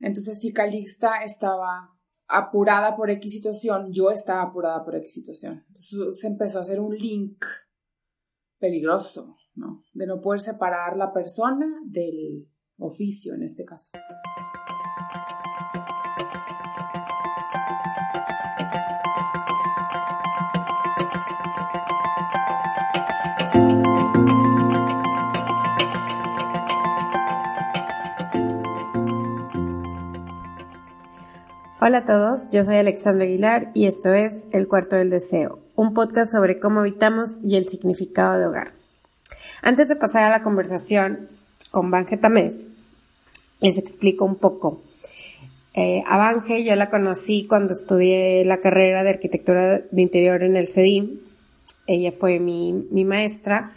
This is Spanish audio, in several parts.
entonces, si Calixta estaba apurada por X situación, yo estaba apurada por X situación. Entonces se empezó a hacer un link peligroso, ¿no? De no poder separar la persona del oficio en este caso. Hola a todos, yo soy Alexandra Aguilar y esto es El Cuarto del Deseo, un podcast sobre cómo habitamos y el significado de hogar. Antes de pasar a la conversación con Vanje Tamés, les explico un poco. Eh, a Vanje yo la conocí cuando estudié la carrera de arquitectura de interior en el CEDIM. Ella fue mi, mi maestra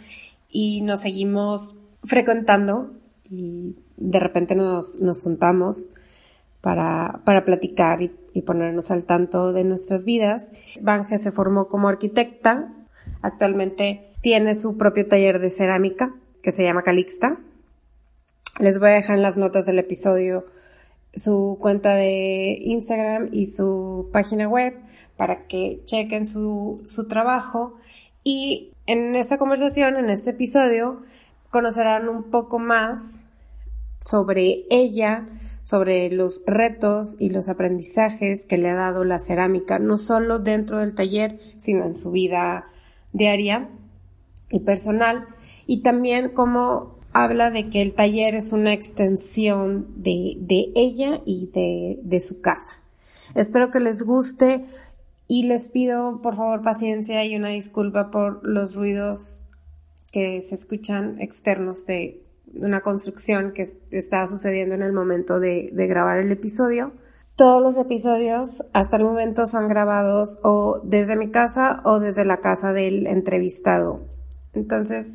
y nos seguimos frecuentando y de repente nos, nos juntamos para, para platicar y, ponernos al tanto de nuestras vidas. Vanje se formó como arquitecta, actualmente tiene su propio taller de cerámica que se llama Calixta. Les voy a dejar en las notas del episodio su cuenta de Instagram y su página web para que chequen su, su trabajo. Y en esta conversación, en este episodio, conocerán un poco más sobre ella, sobre los retos y los aprendizajes que le ha dado la cerámica, no solo dentro del taller, sino en su vida diaria y personal, y también cómo habla de que el taller es una extensión de, ella y de, de su casa. Espero que les guste y les pido por favor paciencia y una disculpa por los ruidos que se escuchan externos de una construcción que está sucediendo en el momento de, grabar el episodio. Todos los episodios hasta el momento son grabados o desde mi casa o desde la casa del entrevistado. Entonces,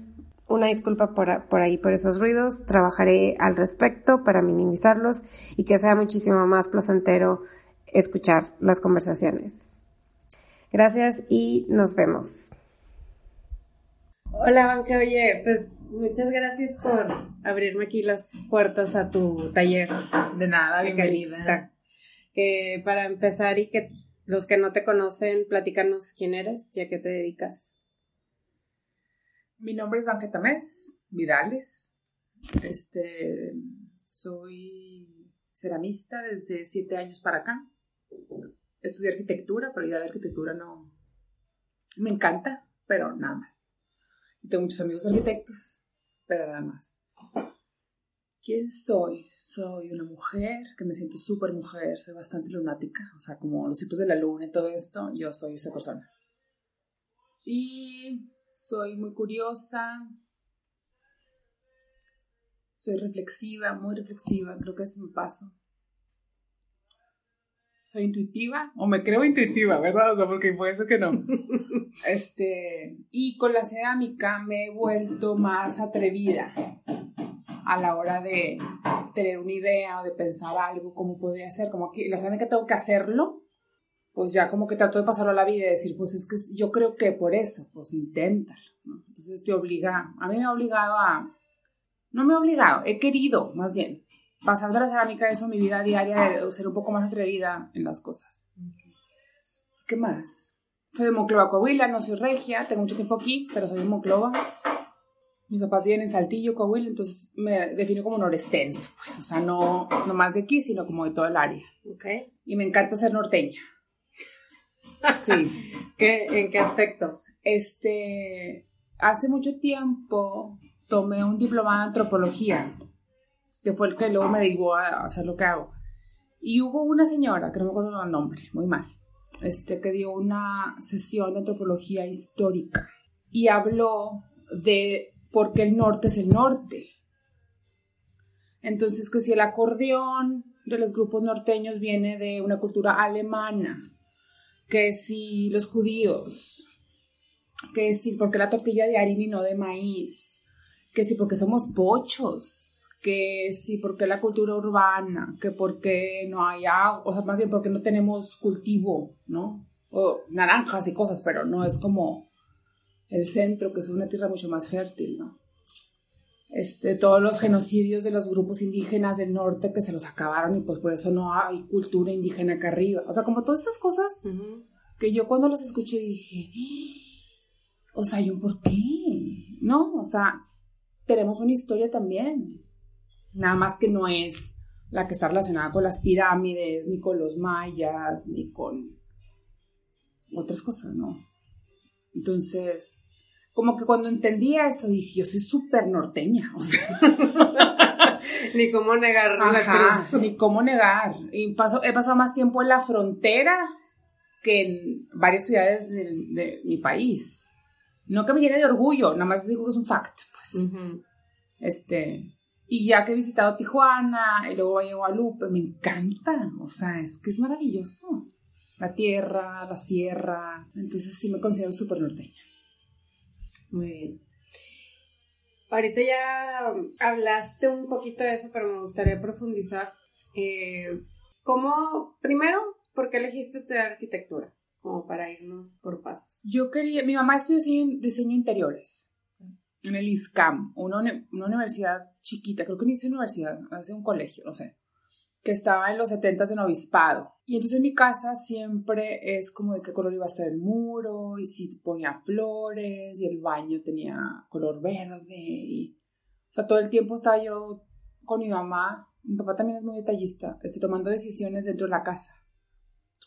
una disculpa por, por, ahí por esos ruidos. Trabajaré al respecto para minimizarlos y que sea muchísimo más placentero escuchar las conversaciones. Gracias y nos vemos. Hola, Banque. Oye, pues muchas gracias por abrirme aquí las puertas a tu taller. De nada, bienvenida. Eh, para empezar y que los que no te conocen, platícanos quién eres y a qué te dedicas. Mi nombre es Banque Tamés Vidales. Este, soy ceramista desde siete años para acá. Estudié arquitectura, pero ya de arquitectura no me encanta, pero nada más. Tengo muchos amigos arquitectos, pero nada más. ¿Quién soy? Soy una mujer que me siento súper mujer, soy bastante lunática, o sea, como los ciclos de la luna y todo esto, yo soy esa persona. Y soy muy curiosa, soy reflexiva, muy reflexiva, creo que es mi paso soy intuitiva o me creo intuitiva, ¿verdad? O sea, porque fue eso que no. Este, y con la cerámica me he vuelto más atrevida a la hora de tener una idea o de pensar algo, cómo podría ser, como que la cerámica tengo que hacerlo, pues ya como que trato de pasarlo a la vida y decir, pues es que yo creo que por eso, pues inténtalo. Entonces te obliga, a mí me ha obligado a, no me ha obligado, he querido más bien pasando a la cerámica, eso mi vida diaria de ser un poco más atrevida en las cosas. ¿Qué más? Soy de Monclova, Coahuila, no soy regia, tengo mucho tiempo aquí, pero soy de Monclova. Mis papás viven en Saltillo, Coahuila, entonces me defino como norestense, pues, o sea, no, no más de aquí, sino como de todo el área. Okay. Y me encanta ser norteña. Sí. ¿Qué, ¿En qué aspecto? Este, hace mucho tiempo tomé un diplomado en antropología que fue el que luego me dijo a hacer lo que hago. Y hubo una señora, que no me acuerdo el nombre, muy mal, este, que dio una sesión de antropología histórica y habló de por qué el norte es el norte. Entonces, que si el acordeón de los grupos norteños viene de una cultura alemana, que si los judíos, que si porque la tortilla de harina y no de maíz, que si porque somos pochos, que si porque la cultura urbana, que porque no hay agua, o sea, más bien porque no tenemos cultivo, ¿no? O naranjas y cosas, pero no es como el centro, que es una tierra mucho más fértil, ¿no? Este, todos los genocidios de los grupos indígenas del norte que se los acabaron y pues por eso no hay cultura indígena acá arriba. O sea, como todas estas cosas que yo cuando los escuché dije, o sea, ¿y un por qué? ¿No? O sea, tenemos una historia también. Nada más que no es la que está relacionada con las pirámides, ni con los mayas, ni con otras cosas, ¿no? Entonces, como que cuando entendía eso dije, yo soy súper norteña, o sea. ni cómo negar la cruz. Ni cómo negar. Y paso, he pasado más tiempo en la frontera que en varias ciudades de, mi país. No que me llene de orgullo, nada más digo que es un fact, pues. Este, y ya que he visitado Tijuana y luego a Guadalupe, me encanta, o sea, es que es maravilloso. La tierra, la sierra, entonces sí me considero súper norteña. Muy bien. Ahorita ya hablaste un poquito de eso, pero me gustaría profundizar. Eh, ¿Cómo, primero, por qué elegiste estudiar arquitectura? Como para irnos por pasos. Yo quería, mi mamá estudió diseño, diseño interiores en el ISCAM, una, una universidad chiquita, creo que ni es universidad, hace un colegio, no sé que estaba en los 70 en obispado. Y entonces en mi casa siempre es como de qué color iba a estar el muro, y si ponía flores, y el baño tenía color verde. Y, o sea, todo el tiempo estaba yo con mi mamá. Mi papá también es muy detallista, estoy tomando decisiones dentro de la casa.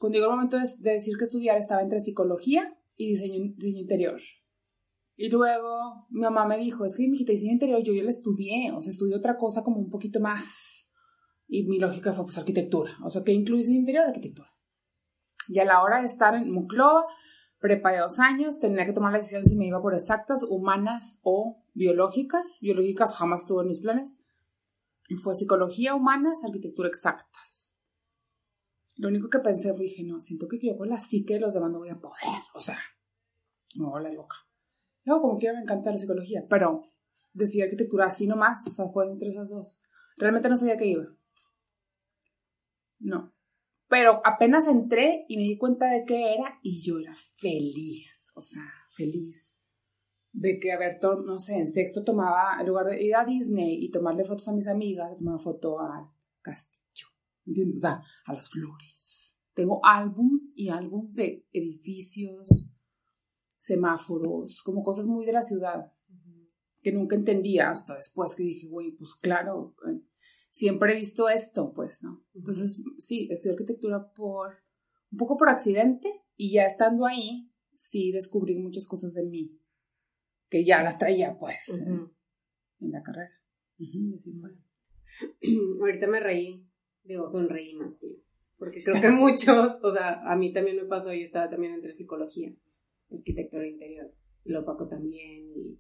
Cuando llegó el momento de, decir que estudiar, estaba entre psicología y diseño, diseño interior. Y luego mi mamá me dijo, es que mi diseño interior yo ya lo estudié, o sea, estudié otra cosa como un poquito más y mi lógica fue pues arquitectura, o sea, ¿qué incluye en interior? Arquitectura. Y a la hora de estar en Muclova, prepa de dos años, tenía que tomar la decisión si me iba por exactas, humanas o biológicas. Biológicas jamás estuvo en mis planes. Y fue psicología, humanas, arquitectura exactas. Lo único que pensé fue, dije, no, siento que yo con la psique de los demás no voy a poder. O sea, a la loca. Luego, como quiera, me encanta la psicología, pero decidí arquitectura así nomás, o sea, fue entre esas dos. Realmente no sabía qué iba. No. Pero apenas entré y me di cuenta de qué era y yo era feliz, o sea, feliz. De que, a ver, no sé, en sexto tomaba, en lugar de ir a Disney y tomarle fotos a mis amigas, tomaba foto al castillo, ¿entiendes? O sea, a las flores. Tengo álbums y álbums de edificios, semáforos, como cosas muy de la ciudad, que nunca entendía hasta después que dije, güey, pues claro, eh, siempre he visto esto, pues, ¿no? Entonces, sí, estudié arquitectura por, un poco por accidente y ya estando ahí, sí descubrí muchas cosas de mí, que ya las traía, pues, en, la carrera. así fue. Ahorita me reí, digo, sonreí más, tío. Porque creo que muchos, o sea, a mí también me pasó, yo estaba también entre psicología, arquitectura interior, y lo Paco también, y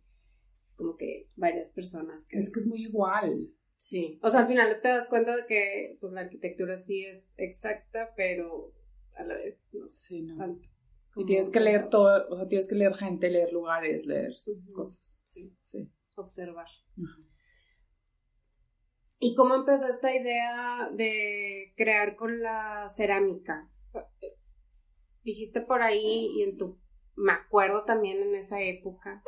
como que varias personas. Que... Es que es muy igual. Sí, o sea, al final te das cuenta de que pues, la arquitectura sí es exacta, pero a la vez no. Sí, no. y tienes que leer todo, o sea, tienes que leer gente, leer lugares, leer cosas. Sí, sí. Observar. ¿Y cómo empezó esta idea de crear con la cerámica? Dijiste por ahí y en tu, me acuerdo también en esa época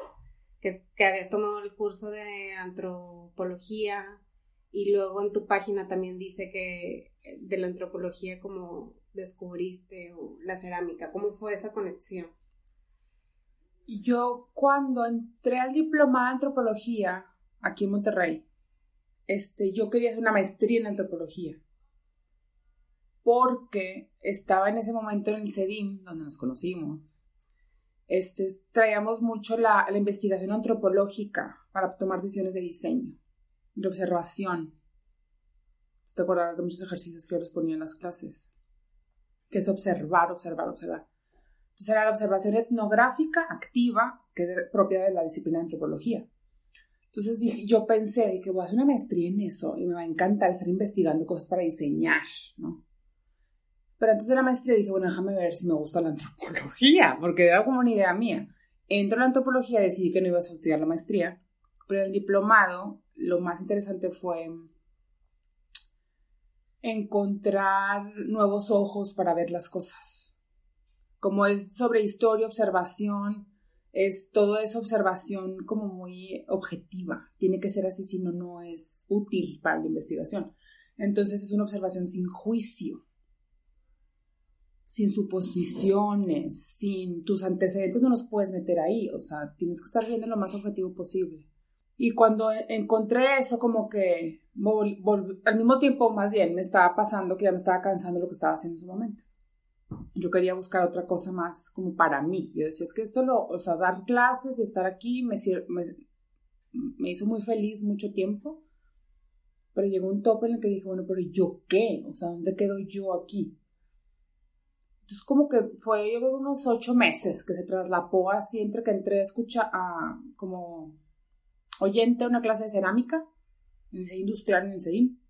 que, habías tomado el curso de antropología y luego en tu página también dice que eh, de la antropología como descubriste o la cerámica, ¿cómo fue esa conexión? Yo cuando entré al diploma de antropología aquí en Monterrey, este, yo quería hacer una maestría en antropología porque estaba en ese momento en el CEDIM, donde nos conocimos. Este, traíamos mucho la, investigación antropológica para tomar decisiones de diseño de observación. Te acordarás de muchos ejercicios que yo les ponía en las clases, que es observar, observar, observar. Entonces era la observación etnográfica activa, que es propia de la disciplina de antropología. Entonces Entonces yo pensé que voy a hacer una maestría en eso y me va a encantar estar investigando cosas para diseñar, ¿no? Pero antes de la maestría dije, bueno, déjame ver si me gusta la antropología, porque era como una idea mía. Entro en la antropología, decidí que no iba a estudiar la maestría, pero el diplomado, lo más interesante fue encontrar nuevos ojos para ver las cosas. Como es sobre historia, observación, es todo esa observación como muy objetiva. Tiene que ser así, si no, no es útil para la investigación. Entonces es una observación sin juicio, sin suposiciones, sin tus antecedentes no los puedes meter ahí, o sea, tienes que estar viendo lo más objetivo posible. Y cuando encontré eso, como que al mismo tiempo, más bien, me estaba pasando que ya me estaba cansando lo que estaba haciendo en su momento. Yo quería buscar otra cosa más como para mí. Yo decía, es que esto lo, o sea, dar clases y estar aquí me, me, me hizo muy feliz mucho tiempo. Pero llegó un tope en el que dije, bueno, pero ¿yo qué? O sea, ¿dónde quedo yo aquí? Entonces, como que fue, yo creo, unos ocho meses que se traslapó así entre que entré a escuchar, a, como oyente a una clase de cerámica en el industrial en el CEDIN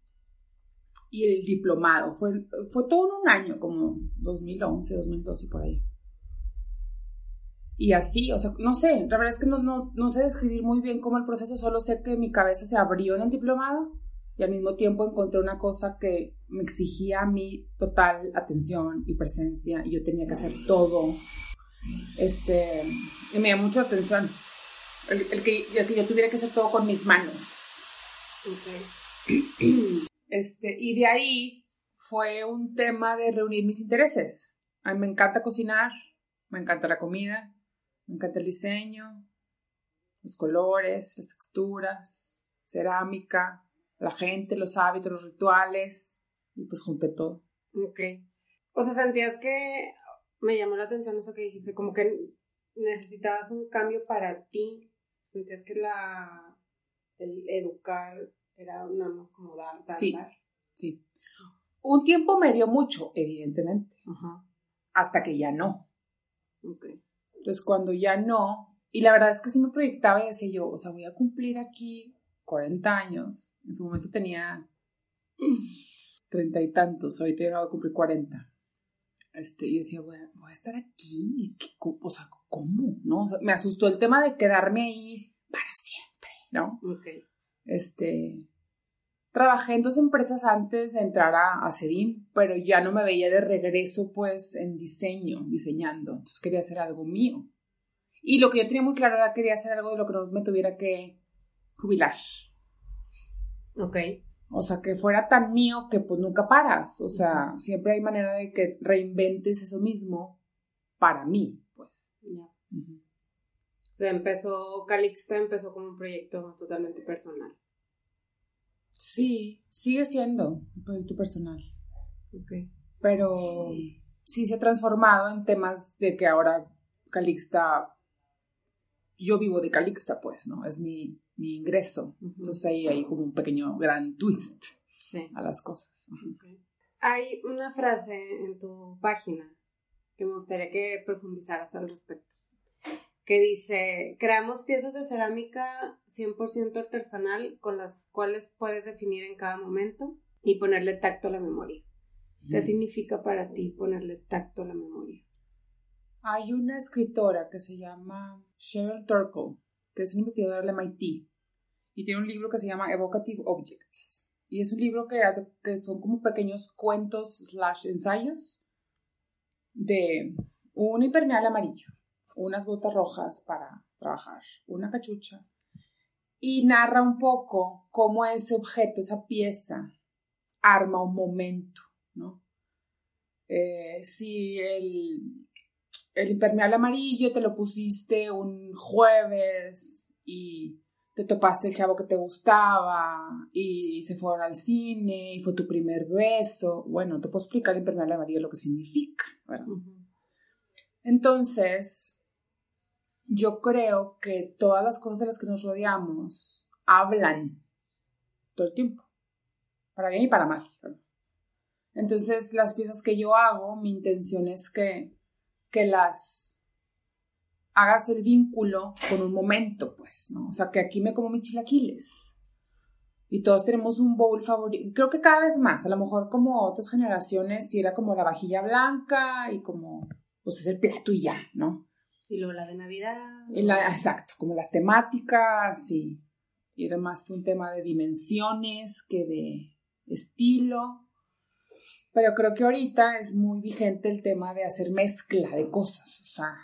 y el diplomado. Fue, fue todo en un año, como 2011, 2012 por ahí. Y así, o sea, no sé, la verdad es que no, no, no sé describir muy bien cómo el proceso, solo sé que mi cabeza se abrió en el diplomado y al mismo tiempo encontré una cosa que me exigía a mí total atención y presencia y yo tenía que hacer todo. Este, y me dio mucha atención. El, que, yo tuviera que hacer todo con mis manos. Este, y de ahí fue un tema de reunir mis intereses. A mí me encanta cocinar, me encanta la comida, me encanta el diseño, los colores, las texturas, cerámica, la gente, los hábitos, los rituales, y pues junté todo. Ok. O sea, sentías que me llamó la atención eso que dijiste, como que necesitabas un cambio para ti, sentías que la el educar era nada más como dar, dar, sí, Sí. Un tiempo me dio mucho, evidentemente. Hasta que ya no. Okay. Entonces, cuando ya no, y la verdad es que sí me proyectaba y decía yo, o sea, voy a cumplir aquí 40 años. En su momento tenía treinta y tantos, ahorita he llegado a cumplir 40. Este, y decía, voy a, voy a estar aquí, ¿Qué, o sea, ¿cómo? ¿No? me asustó el tema de quedarme ahí para siempre, ¿no? Ok. Este, trabajé en dos empresas antes de entrar a, a pero ya no me veía de regreso, pues, en diseño, diseñando. Entonces quería hacer algo mío. Y lo que yo tenía muy claro era que quería hacer algo de lo que no me tuviera que jubilar. Ok. O sea, que fuera tan mío que pues nunca paras. O sea, siempre hay manera de que reinventes eso mismo para mí, pues. Ya. O sea, empezó, Calixta empezó como un proyecto totalmente personal. Sí, sigue siendo un proyecto personal. Ok. Pero sí se ha transformado en temas de que ahora Calixta, yo vivo de Calixta, pues, ¿no? Es mi, mi ingreso. Entonces ahí hay como un pequeño gran twist a las cosas. Hay una frase en tu página que me gustaría que profundizaras al respecto, que dice, creamos piezas de cerámica 100% artesanal con las cuales puedes definir en cada momento y ponerle tacto a la memoria. ¿Qué significa para ti ponerle tacto a la memoria? Hay una escritora que se llama Cheryl Turkle que es un investigador del MIT, y tiene un libro que se llama Evocative Objects. Y es un libro que, hace, que son como pequeños cuentos slash ensayos de un impermeable amarillo, unas botas rojas para trabajar, una cachucha, y narra un poco cómo ese objeto, esa pieza, arma un momento, ¿no? Eh, si el, el impermeable amarillo te lo pusiste un jueves y te topaste el chavo que te gustaba y se fueron al cine y fue tu primer beso. Bueno, te puedo explicar el impermeable amarillo lo que significa, ¿verdad? Entonces, yo creo que todas las cosas de las que nos rodeamos hablan todo el tiempo, para bien y para mal. Entonces, las piezas que yo hago, mi intención es que que las hagas el vínculo con un momento, pues, ¿no? O sea, que aquí me como mis chilaquiles. Y todos tenemos un bowl favorito. Creo que cada vez más, a lo mejor como otras generaciones, si era como la vajilla blanca y como, pues es el plato y ya, ¿no? Y luego la de Navidad. exacto, como las temáticas y, y era más un tema de dimensiones que de estilo. Pero creo que ahorita es muy vigente el tema de hacer mezcla de cosas, o sea,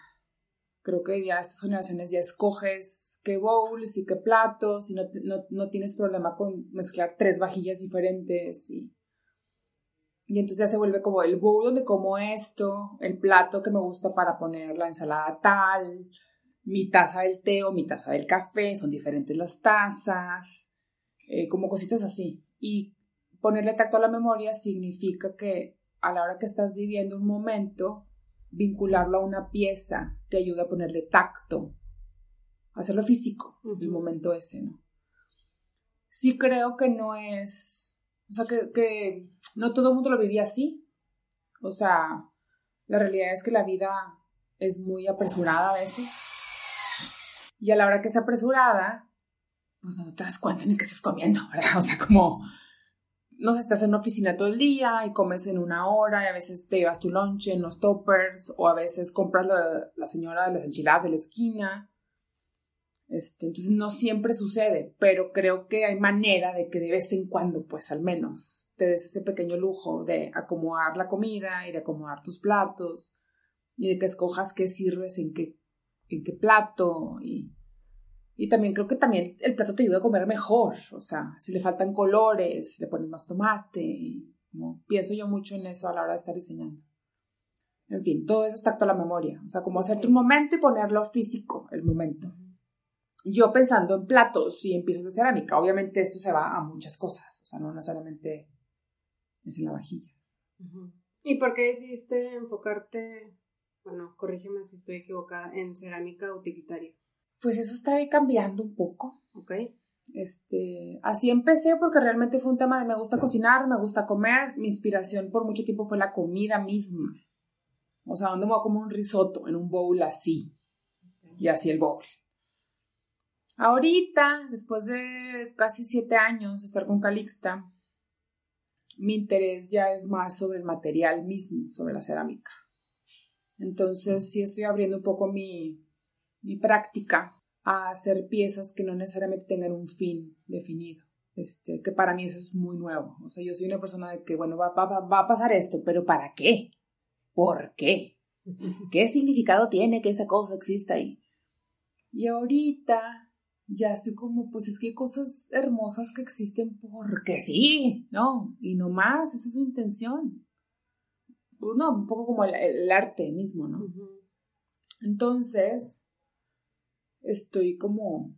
Creo que ya estas generaciones ya escoges qué bowls y qué platos y no, no, tienes problema con mezclar tres vajillas diferentes y, y entonces ya se vuelve como el bowl donde como esto, el plato que me gusta para poner la ensalada tal, mi taza del té o mi taza del café, son diferentes las tazas, eh, como cositas así. Y ponerle tacto a la memoria significa que a la hora que estás viviendo un momento, vincularlo a una pieza te ayuda a ponerle tacto, hacerlo físico, el momento ese, ¿no? Sí creo que no es, o sea, que, que no todo el mundo lo vivía así. O sea, la realidad es que la vida es muy apresurada a veces. Y a la hora que es apresurada, pues no te das cuenta ni que estás comiendo, ¿verdad? O sea, como no sé, estás en una oficina todo el día y comes en una hora y a veces te llevas tu lunch en los toppers o a veces compras la, señora de las enchiladas de la esquina. Este, entonces no siempre sucede, pero creo que hay manera de que de vez en cuando, pues al menos, te des ese pequeño lujo de acomodar la comida y de acomodar tus platos y de que escojas qué sirves en qué, en qué plato y y también creo que también el plato te ayuda a comer mejor, o sea, si le faltan colores, le pones más tomate, ¿no? pienso yo mucho en eso a la hora de estar diseñando. En fin, todo eso está tacto a la memoria, o sea, como hacerte un momento y ponerlo físico, el momento. Yo pensando en platos y en piezas de cerámica, obviamente esto se va a muchas cosas, o sea, no necesariamente es en la vajilla. ¿Y por qué decidiste enfocarte, bueno, corrígeme si estoy equivocada, en cerámica utilitaria? Pues eso está ahí cambiando un poco. Ok. Este, así empecé porque realmente fue un tema de me gusta cocinar, me gusta comer. Mi inspiración por mucho tiempo fue la comida misma. O sea, donde me voy a comer un risotto en un bowl así. Y así el bowl. Ahorita, después de casi siete años de estar con Calixta, mi interés ya es más sobre el material mismo, sobre la cerámica. Entonces, sí estoy abriendo un poco mi, mi práctica a hacer piezas que no necesariamente tengan un fin definido. Este, que para mí eso es muy nuevo. O sea, yo soy una persona de que, bueno, va, va, a pasar esto, pero ¿para qué? ¿Por qué? ¿Qué significado tiene que esa cosa exista ahí? Y ahorita ya estoy como, pues es que hay cosas hermosas que existen porque sí, ¿no? Y no más, esa es su intención. No, un poco como el, arte mismo, ¿no? Entonces, estoy como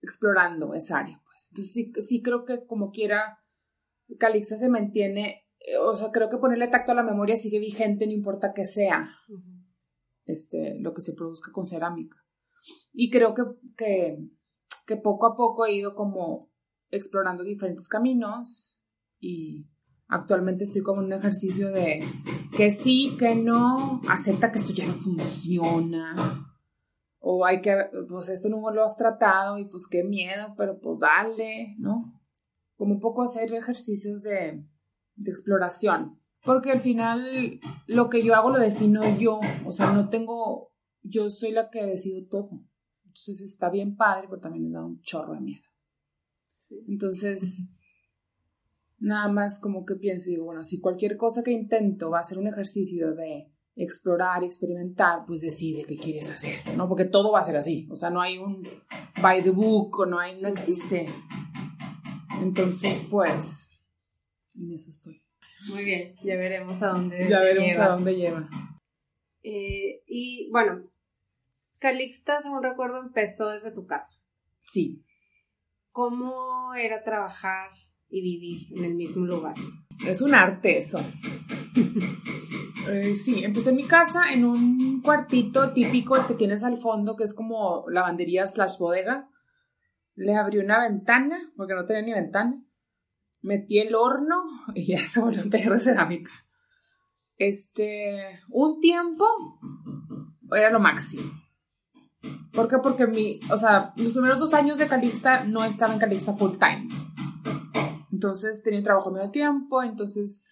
explorando esa área. Pues. Entonces sí, sí creo que como quiera, Calixta se mantiene, eh, o sea, creo que ponerle tacto a la memoria sigue vigente, no importa que sea este, lo que se produzca con cerámica. Y creo que, que, que poco a poco he ido como explorando diferentes caminos y actualmente estoy como en un ejercicio de que sí, que no, acepta que esto ya no funciona, o hay que, pues esto no lo has tratado y pues qué miedo, pero pues dale, ¿no? Como un poco hacer ejercicios de, de exploración, porque al final lo que yo hago lo defino yo, o sea, no tengo, yo soy la que decido todo. Entonces está bien padre, pero también me da un chorro de miedo. Entonces, nada más como que pienso y digo, bueno, si cualquier cosa que intento va a ser un ejercicio de explorar, experimentar, pues decide qué quieres hacer, ¿no? Porque todo va a ser así, o sea, no hay un by the book o no hay, no existe. Entonces, pues, en eso estoy. Muy bien, ya veremos a dónde Ya veremos a dónde lleva. Eh, y bueno, Calixta, según recuerdo, empezó desde tu casa. Sí. ¿Cómo era trabajar y vivir en el mismo lugar? Es un arte eso. Eh, sí, empecé mi casa en un cuartito típico que tienes al fondo, que es como lavandería slash bodega. Le abrí una ventana, porque no tenía ni ventana. Metí el horno y ya se volvió un taller de cerámica. Este, un tiempo era lo máximo. ¿Por qué? Porque mi, o sea, los primeros dos años de Calixta no estaba en Calixta full time. Entonces tenía trabajo medio tiempo, entonces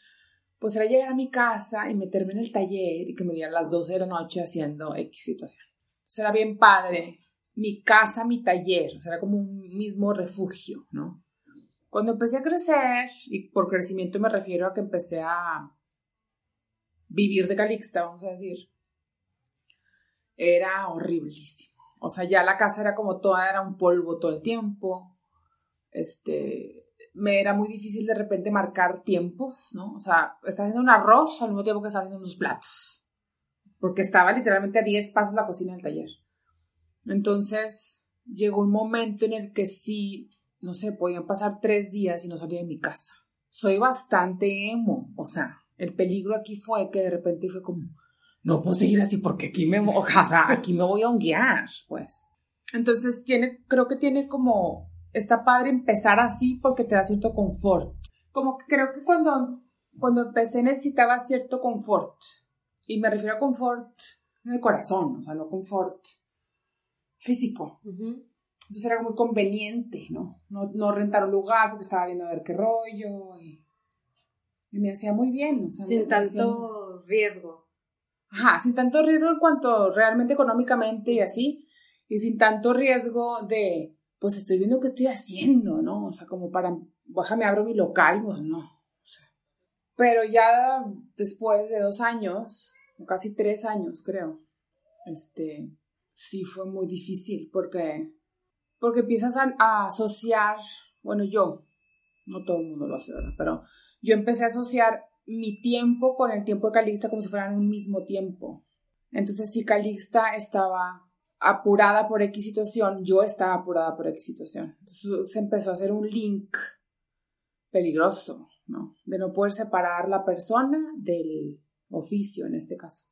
pues era llegar a mi casa y meterme en el taller y que me dieran las 12 de la noche haciendo X situación. Entonces era bien padre. Mi casa, mi taller, o sea, era como un mismo refugio, ¿no? Cuando empecé a crecer, y por crecimiento me refiero a que empecé a vivir de Calixta, vamos a decir, era horriblísimo. O sea, ya la casa era como toda, era un polvo todo el tiempo. Este, me era muy difícil de repente marcar tiempos, ¿no? O sea, estaba haciendo un arroz al mismo tiempo que estaba haciendo unos platos. Porque estaba literalmente a 10 pasos la cocina del taller. Entonces, llegó un momento en el que sí, no sé, podían pasar tres días y no salía de mi casa. Soy bastante emo, o sea, el peligro aquí fue que de repente fue como, no puedo seguir así porque aquí me, o sea, aquí me voy a honguear, pues. Entonces tiene, creo que tiene como, está padre empezar así porque te da cierto confort. Como que creo que cuando, cuando empecé necesitaba cierto confort. Y me refiero a confort en el corazón, o sea, no confort físico. Entonces era muy conveniente, ¿no? ¿no? No rentar un lugar porque estaba viendo a ver qué rollo y, me hacía muy bien. O sea, Sin tanto riesgo. Ajá, sin tanto riesgo en cuanto realmente económicamente y así, y sin tanto riesgo de, pues estoy viendo qué estoy haciendo, ¿no? O sea, como para, me abro mi local, pues no. O pero ya después de dos años, casi tres años creo, este, sí fue muy difícil porque, porque empiezas a, a asociar, bueno, yo, no todo el mundo lo hace, ¿verdad? Pero yo empecé a asociar mi tiempo con el tiempo de Calixta como si fueran un mismo tiempo. Entonces, si Calixta estaba apurada por X situación, yo estaba apurada por X situación. Entonces, se empezó a hacer un link peligroso, ¿no? De no poder separar la persona del oficio en este caso.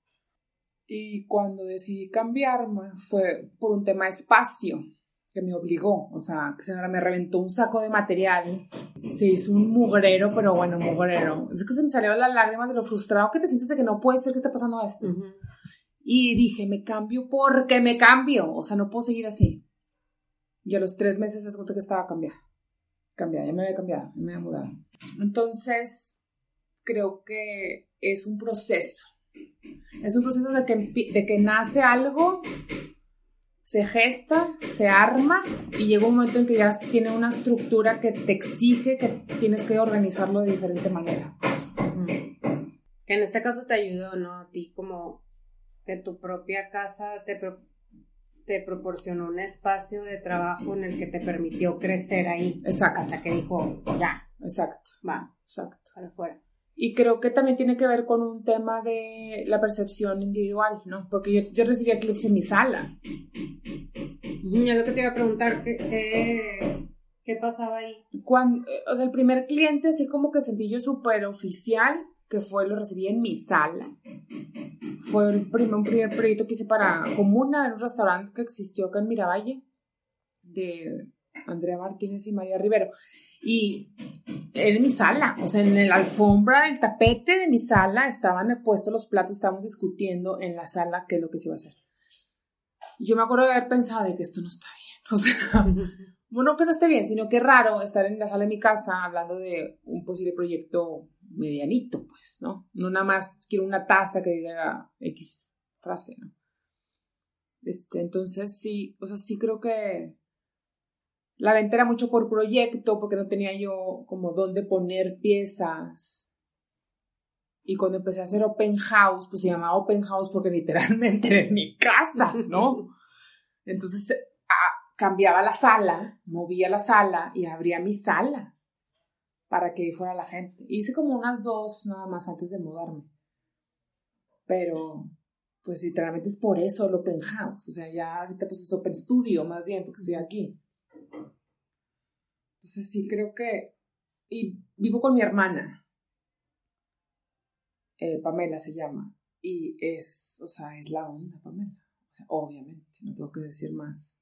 Y cuando decidí cambiarme fue por un tema de espacio que me obligó, o sea, que se me reventó un saco de material, se hizo un mugrero, pero bueno, mugrero. Es que se me salieron las lágrimas de lo frustrado que te sientes de que no puede ser que esté pasando esto. Y dije, me cambio porque me cambio, o sea, no puedo seguir así. Y a los tres meses se cuenta que estaba cambiada. Cambiada, ya me había cambiado, ya me había mudado. Entonces, creo que es un proceso. Es un proceso de que, de que nace algo se gesta, se arma y llega un momento en que ya tiene una estructura que te exige que tienes que organizarlo de diferente manera. En este caso te ayudó, ¿no? A ti como que tu propia casa te, te proporcionó un espacio de trabajo en el que te permitió crecer ahí. Exacto. Hasta que dijo, ya. Exacto. Va. Exacto. Para afuera. Y creo que también tiene que ver con un tema de la percepción individual, ¿no? Porque yo, yo recibía clics en mi sala. Yo lo que te iba a preguntar, ¿qué, qué, pasaba ahí? Cuando, eh, o sea, el primer cliente, así como que sentí yo súper oficial, que fue, lo recibí en mi sala. Fue el primer, un primer proyecto que hice para Comuna, en un restaurante que existió acá en Miravalle, de Andrea Martínez y María Rivero. Y en mi sala, o sea, en la alfombra, el tapete de mi sala estaban puestos los platos, estábamos discutiendo en la sala qué es lo que se iba a hacer. Yo me acuerdo de haber pensado de que esto no está bien, o sea, bueno, que no esté bien, sino que raro estar en la sala de mi casa hablando de un posible proyecto medianito, pues, ¿no? No nada más quiero una taza que diga X frase, ¿no? Este, entonces sí, o sea, sí creo que la venta era mucho por proyecto porque no tenía yo como dónde poner piezas. Y cuando empecé a hacer open house, pues se llamaba open house porque literalmente era en mi casa, ¿no? Entonces cambiaba la sala, movía la sala y abría mi sala para que fuera la gente. Hice como unas dos nada más antes de mudarme. Pero, pues literalmente es por eso el open house. O sea, ya ahorita pues es open studio más bien porque estoy aquí. Entonces sí creo que... Y vivo con mi hermana. Eh, Pamela se llama. Y es, o sea, es la onda, Pamela. obviamente, no tengo que decir más.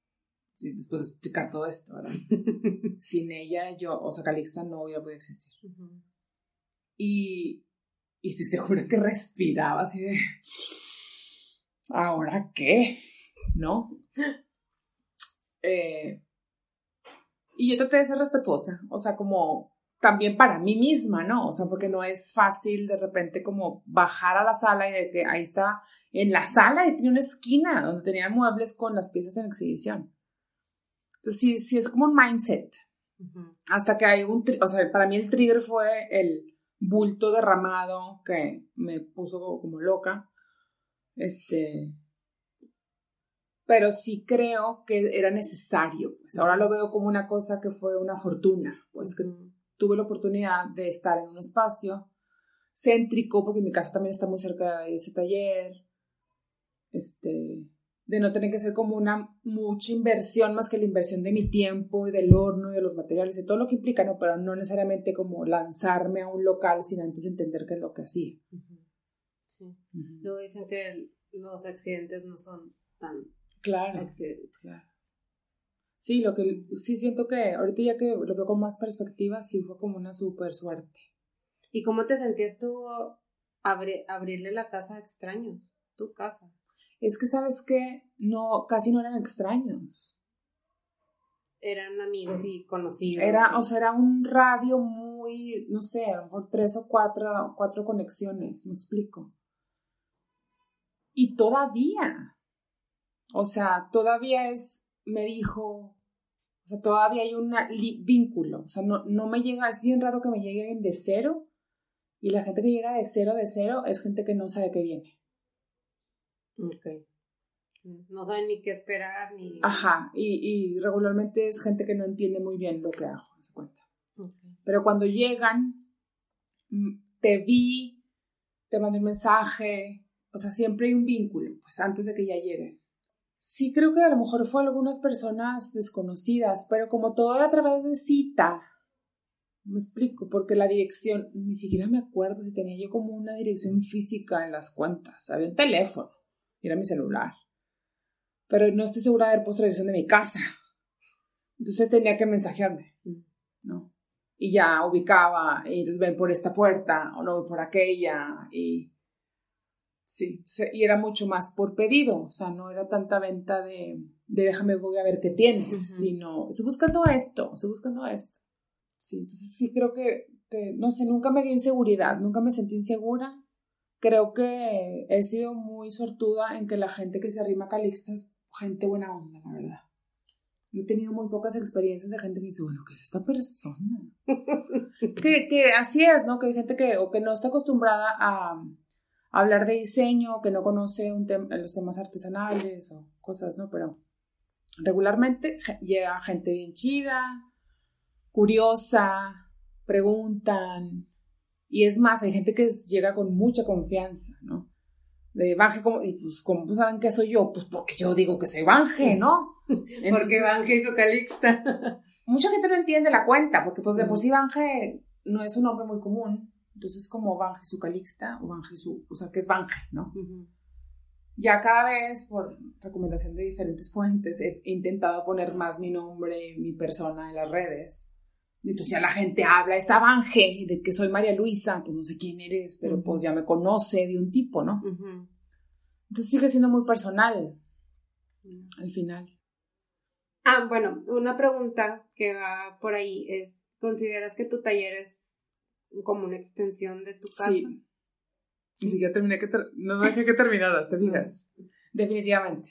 Después de explicar todo esto, ¿verdad? Sin ella, yo, o sea, Calixta no hubiera podido existir. Y, y estoy segura que respiraba así de, ¿ahora qué? ¿no? Eh, y yo traté de ser respetuosa, o sea, como también para mí misma, ¿no? O sea, porque no es fácil de repente como bajar a la sala y de que ahí está, en la sala y tenía una esquina donde tenía muebles con las piezas en exhibición. Entonces, sí, sí es como un mindset. Hasta que hay un, o sea, para mí el trigger fue el bulto derramado que me puso como loca. Este, pero sí creo que era necesario. Pues ahora lo veo como una cosa que fue una fortuna, pues que tuve la oportunidad de estar en un espacio céntrico, porque mi casa también está muy cerca de ese taller, este, de no tener que ser como una mucha inversión más que la inversión de mi tiempo y del horno y de los materiales y todo lo que implica, no, pero no necesariamente como lanzarme a un local sin antes entender qué es lo que hacía. Sí. Luego dicen que los accidentes no son tan claro, accidentes. Claro. Sí, lo que sí siento que ahorita ya que lo veo con más perspectiva, sí fue como una super suerte. ¿Y cómo te sentías tú abrirle la casa a extraños? Tu casa es que sabes que no, casi no eran extraños. Eran amigos y conocidos. Era, o sea, era un radio muy, no sé, a lo mejor tres o cuatro, cuatro conexiones, me explico. Y todavía, o sea, todavía es, me dijo, o sea, todavía hay un vínculo, o sea, no, no me llega, es bien raro que me lleguen de cero, y la gente que llega de cero, de cero, es gente que no sabe qué viene. Ok. No saben ni qué esperar, ni... Ajá, y, y regularmente es gente que no entiende muy bien lo que hago, se cuenta. Pero cuando llegan, mm, te vi, te mandé un mensaje, o sea, siempre hay un vínculo, pues antes de que ya lleguen. Sí creo que a lo mejor fue algunas personas desconocidas, pero como todo era a través de cita, me explico, porque la dirección, ni siquiera me acuerdo si tenía yo como una dirección física en las cuentas, había un teléfono era mi celular. Pero no estoy segura de haber puesto dirección de mi casa. Entonces tenía que mensajearme, ¿no? Y ya ubicaba, y entonces ven por esta puerta, o no por aquella, y sí, y era mucho más por pedido, o sea, no era tanta venta de, de déjame, voy a ver qué tienes, sino, estoy buscando esto, estoy buscando esto. Sí, entonces sí creo que, que, no sé, nunca me dio inseguridad, nunca me sentí insegura, creo que he sido muy sortuda en que la gente que se arrima a Calixta es gente buena onda, la verdad. He tenido muy pocas experiencias de gente que dice, bueno, ¿qué es esta persona? que, que así es, ¿no? Que hay gente que, o que no está acostumbrada a, hablar de diseño, que no conoce un los temas artesanales o cosas, ¿no? Pero regularmente llega gente bien chida, curiosa, preguntan, y es más, hay gente que llega con mucha confianza, ¿no? De Banje, como, y pues, ¿cómo saben que soy yo? Pues porque yo digo que soy Banje, ¿no? porque Banje hizo Calixta. mucha gente no entiende la cuenta, porque pues de por sí Banje no es un nombre muy común. Entonces, como Banje su Calixta o Banje su, o sea, que es Banje, ¿no? Ya cada vez, por recomendación de diferentes fuentes, he intentado poner más mi nombre, mi persona en las redes entonces ya la gente habla, esta Banje, de que soy María Luisa, pues no sé quién eres, pero pues ya me conoce de un tipo, ¿no? Entonces sigue siendo muy personal al final. Ah, bueno, una pregunta que va por ahí es, ¿consideras que tu taller es como una extensión de tu casa? Sí. Ni siquiera terminé que, no dejé que terminaras, te fijas. Definitivamente.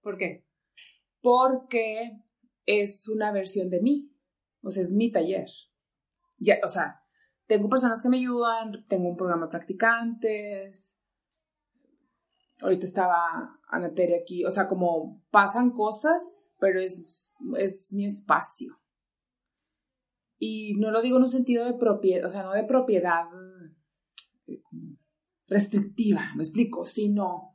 ¿Por qué? Porque es una versión de mí. O sea, es mi taller. Ya, o sea, tengo personas que me ayudan, tengo un programa de practicantes. Ahorita estaba Anateria aquí. O sea, como pasan cosas, pero es, es mi espacio. Y no lo digo en un sentido de propiedad, o sea, no de propiedad eh, restrictiva, me explico, sino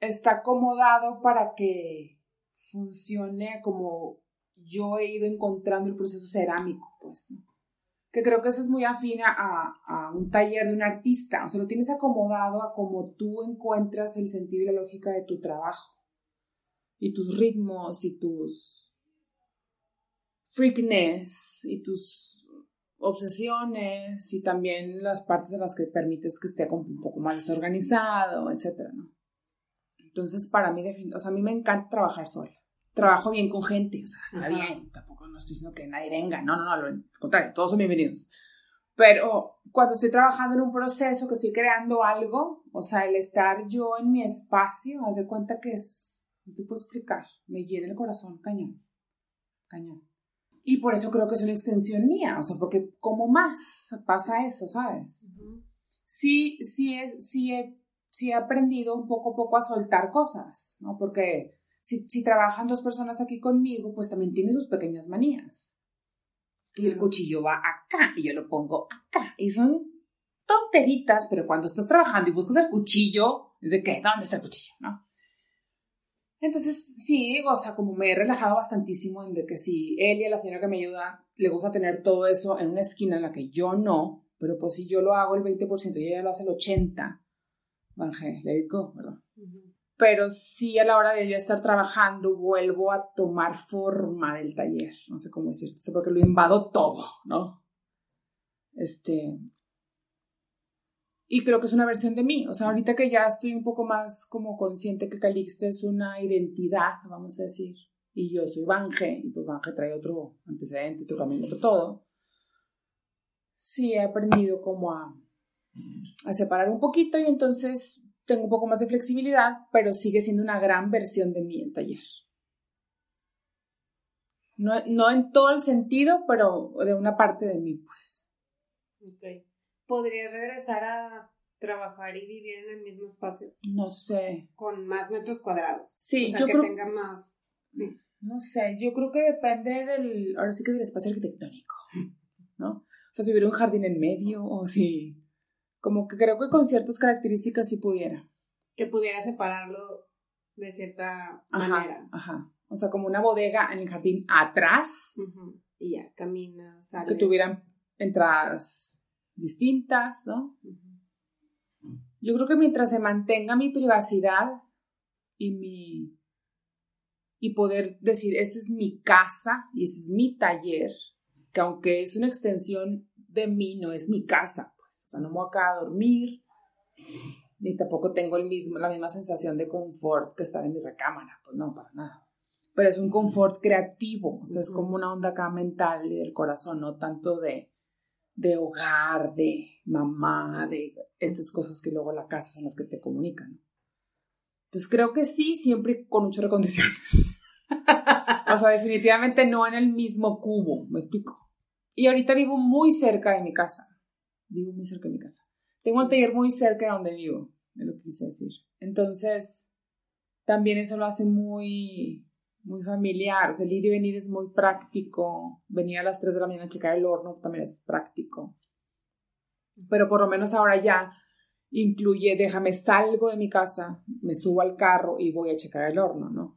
está acomodado para que funcione como yo he ido encontrando el proceso cerámico, pues, que creo que eso es muy afín a, un taller de un artista, o sea, lo tienes acomodado a como tú encuentras el sentido y la lógica de tu trabajo, y tus ritmos, y tus freakness, y tus obsesiones, y también las partes en las que permites que esté un poco más desorganizado, etcétera, ¿no? Entonces, para mí, o sea, a mí me encanta trabajar sola. Trabajo bien con gente, o sea, está bien, tampoco no estoy diciendo que nadie venga, no, no, no, al contrario, todos son bienvenidos. Pero cuando estoy trabajando en un proceso, que estoy creando algo, o sea, el estar yo en mi espacio, haz de cuenta que es, no te puedo explicar, me llena el corazón, cañón, cañón. Y por eso creo que es una extensión mía, o sea, porque como más pasa eso, ¿sabes? Sí, sí, es, sí, he, sí he aprendido un poco a poco a soltar cosas, ¿no? Porque si, si trabajan dos personas aquí conmigo, pues también tiene sus pequeñas manías y el cuchillo va acá y yo lo pongo acá. Y son tonteritas, pero cuando estás trabajando y buscas el cuchillo, es de qué, ¿dónde está el cuchillo? ¿No? Entonces, sí, o sea, como me he relajado bastantísimo en de que si él y la señora que me ayuda le gusta tener todo eso en una esquina en la que yo no, pero pues si yo lo hago el 20% y ella lo hace el 80%, Vanje, let it go, ¿verdad? Pero sí a la hora de yo estar trabajando vuelvo a tomar forma del taller, no sé cómo decirte, porque lo invado todo, ¿no? Este, y creo que es una versión de mí, o sea, ahorita que ya estoy un poco más como consciente que Calixte es una identidad, vamos a decir, y yo soy Banje, y pues Banje trae otro antecedente, otro camino, otro todo, sí he aprendido como a, a separar un poquito y entonces tengo un poco más de flexibilidad, pero sigue siendo una gran versión de mí el taller. No, no en todo el sentido, pero de una parte de mí, pues. Ok. ¿Podrías regresar a trabajar y vivir en el mismo espacio? No sé. Con más metros cuadrados. Sí, o sea, yo que creo... tenga más. No sé, yo creo que depende del, ahora sí que del espacio arquitectónico, ¿no? O sea, si hubiera un jardín en medio o si como que creo que con ciertas características sí pudiera. Que pudiera separarlo de cierta manera. Ajá. O sea, como una bodega en el jardín atrás. Y ya, caminas, sales. Que tuvieran entradas distintas, ¿no? Yo creo que mientras se mantenga mi privacidad y mi y poder decir, esta es mi casa y este es mi taller, que aunque es una extensión de mí, no es mi casa sea, no me voy acá a dormir, ni tampoco tengo el mismo, la misma sensación de confort que estar en mi recámara. Pues no, para nada. Pero es un confort creativo, o sea, es como una onda acá mental y del corazón, no tanto de, de hogar, de mamá, de estas cosas que luego la casa son las que te comunican. Entonces creo que sí, siempre con muchas condiciones. o sea, definitivamente no en el mismo cubo, me explico. Y ahorita vivo muy cerca de mi casa vivo muy cerca de mi casa. Tengo el taller muy cerca de donde vivo, es lo que quise decir. Entonces, también eso lo hace muy, muy familiar. O sea, el ir y venir es muy práctico. Venir a las 3 de la mañana a checar el horno también es práctico. Pero por lo menos ahora ya incluye, déjame, salgo de mi casa, me subo al carro y voy a checar el horno, ¿no?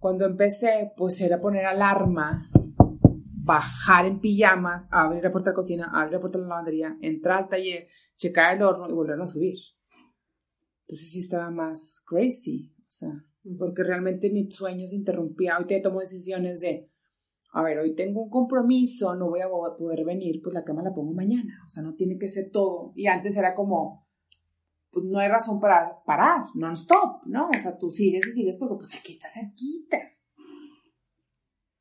Cuando empecé, pues era poner alarma bajar en pijamas, abrir la puerta de la cocina, abrir la puerta de la lavandería, entrar al taller, checar el horno y volver a subir. Entonces sí estaba más crazy, o sea, porque realmente mi sueño se interrumpía. Hoy te tomo decisiones de, a ver, hoy tengo un compromiso, no voy a poder venir, pues la cama la pongo mañana. O sea, no tiene que ser todo. Y antes era como, pues no hay razón para parar, non-stop, ¿no? O sea, tú sigues y sigues porque pues aquí está cerquita.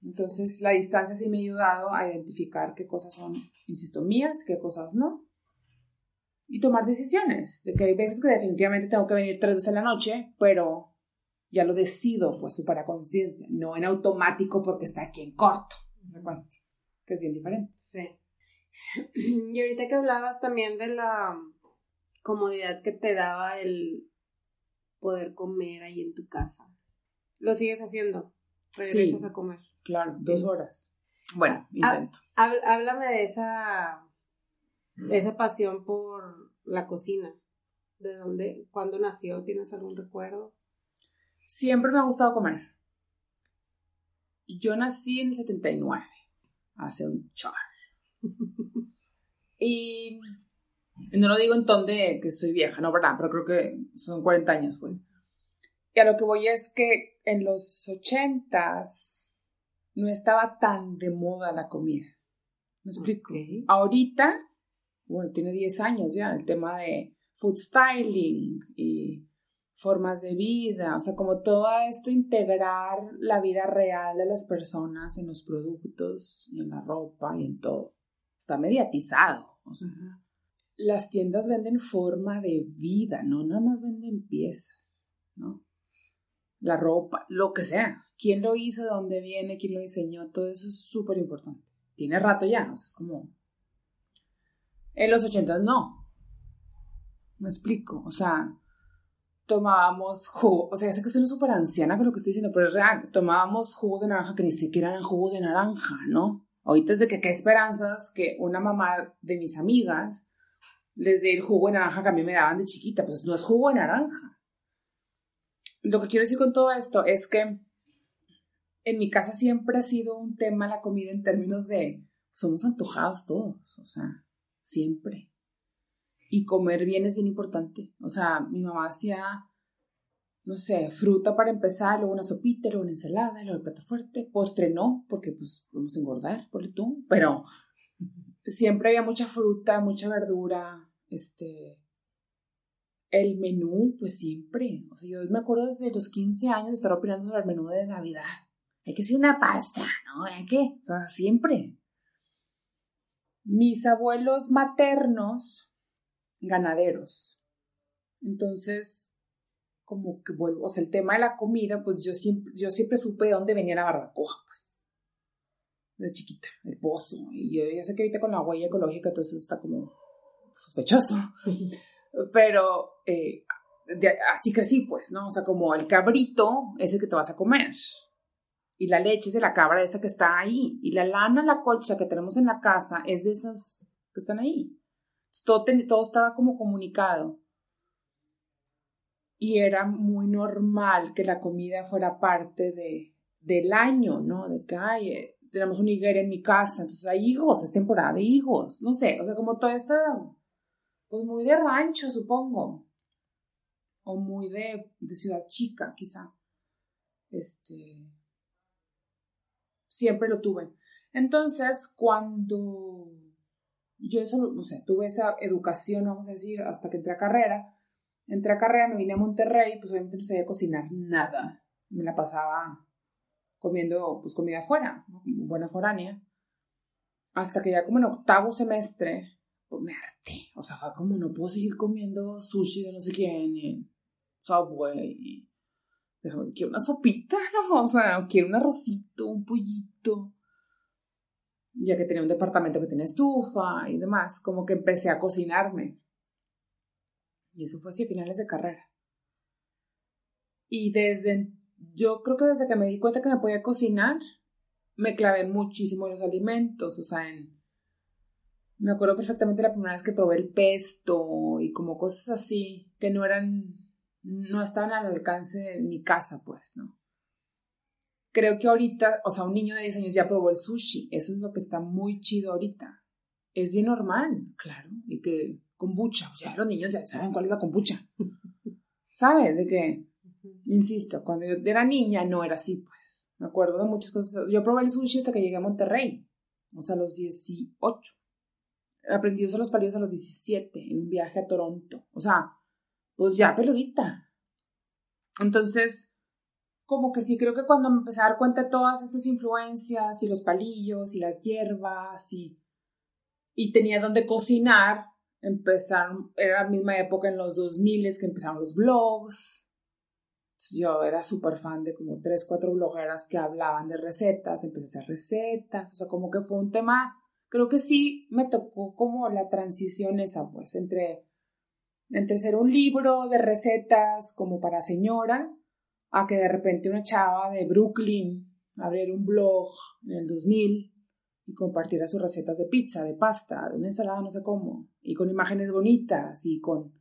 Entonces, la distancia sí me ha ayudado a identificar qué cosas son, insisto, mías, qué cosas no. Y tomar decisiones. De que hay veces que definitivamente tengo que venir tres veces a la noche, pero ya lo decido, pues, para conciencia, no en automático porque está aquí en corto. ¿Me Que es bien diferente. Sí. Y ahorita que hablabas también de la comodidad que te daba el poder comer ahí en tu casa. ¿Lo sigues haciendo? ¿Regresas a comer? Claro, dos horas. Bueno, intento. Háblame de esa, esa pasión por la cocina. ¿De dónde, cuándo nació? ¿Tienes algún recuerdo? Siempre me ha gustado comer. Yo nací en el 79, hace un char. y no lo digo en ton de que soy vieja, no, ¿verdad? Pero creo que son 40 años, pues. Y a lo que voy es que en los 80s no estaba tan de moda la comida. ¿Me explico? Ahorita, bueno, tiene 10 años ya, el tema de food styling y formas de vida, o sea, como todo esto, integrar la vida real de las personas en los productos, y en la ropa y en todo. Está mediatizado, o sea, las tiendas venden forma de vida, no nada más venden piezas, ¿no? La ropa, lo que sea. ¿Quién lo hizo? ¿De dónde viene? ¿Quién lo diseñó? Todo eso es súper importante. Tiene rato ya, o sea, es como... En los ochentas no. Me explico, o sea, tomábamos jugo, o sea, sé que soy súper anciana con lo que estoy diciendo, pero es real, tomábamos jugos de naranja que ni siquiera eran jugos de naranja, ¿no? Ahorita es de que qué esperanzas que una mamá de mis amigas les dé el jugo de naranja que a mí me daban de chiquita, pues no es jugo de naranja. Lo que quiero decir con todo esto es que en mi casa siempre ha sido un tema la comida en términos de somos antojados todos, o sea, siempre. Y comer bien es bien importante. O sea, mi mamá hacía, no sé, fruta para empezar, luego una sopita, luego una ensalada, luego el plato fuerte. Postre no, porque pues vamos a engordar, por tú. Pero siempre había mucha fruta, mucha verdura, este... El menú, pues siempre. O sea, yo me acuerdo desde los 15 años de estar opinando sobre el menú de Navidad. Hay que hacer una pasta, ¿no? Hay que, sea, siempre. Mis abuelos maternos ganaderos. Entonces, como que vuelvo, o sea, el tema de la comida, pues yo siempre, yo siempre supe de dónde venía la barbacoa, pues, de chiquita, el pozo, y yo ya sé que ahorita con la huella ecológica todo eso está como sospechoso, pero eh, así crecí, pues, ¿no? O sea, como el cabrito es el que te vas a comer, y la leche es de la cabra esa que está ahí, y la lana, la colcha que tenemos en la casa es de esas que están ahí. Todo, todo estaba como comunicado. Y era muy normal que la comida fuera parte de, del año, ¿no? De que, ay, eh, tenemos una higuera en mi casa, entonces hay higos, es temporada de higos, no sé, o sea, como todo está, pues muy de rancho, supongo, o muy de, de ciudad chica, quizá. Este, siempre lo tuve. Entonces, cuando yo eso, no sé, tuve esa educación, vamos a decir, hasta que entré a carrera. Entré a carrera, me vine a Monterrey, pues obviamente no sabía cocinar nada. Me la pasaba comiendo, pues comida afuera, buena foránea. Hasta que ya como en octavo semestre, pues me harté. O sea, fue como no puedo seguir comiendo sushi de no sé quién, y Subway. Quiero una sopita, ¿no? O sea, quiero un arrocito, un pollito ya que tenía un departamento que tenía estufa y demás, como que empecé a cocinarme. Y eso fue hacia finales de carrera. Y desde, yo creo que desde que me di cuenta que me podía cocinar, me clavé muchísimo en los alimentos, o sea, en... Me acuerdo perfectamente la primera vez que probé el pesto y como cosas así, que no eran, no estaban al alcance de mi casa, pues, ¿no? creo que ahorita, o sea, un niño de 10 años ya probó el sushi. Eso es lo que está muy chido ahorita. Es bien normal, claro. Y que kombucha, o sea, los niños ya saben cuál es la kombucha. ¿Sabes? De que, insisto, cuando yo era niña no era así, pues. Me acuerdo de muchas cosas. Yo probé el sushi hasta que llegué a Monterrey, o sea, a los 18. Aprendí a usar los palillos a los 17 en un viaje a Toronto. O sea, pues ya peludita. Entonces, como que sí creo que cuando me empecé a dar cuenta de todas estas influencias y los palillos y las hierbas y, y tenía donde cocinar, empezaron, era la misma época en los 2000 que empezaron los blogs. yo era súper fan de como tres, cuatro blogueras que hablaban de recetas, empecé a hacer recetas, o sea, como que fue un tema, creo que sí me tocó como la transición esa, pues, entre, entre ser un libro de recetas como para señora a que de repente una chava de Brooklyn abriera un blog en el 2000 y compartiera sus recetas de pizza, de pasta, de una ensalada, no sé cómo, y con imágenes bonitas y con...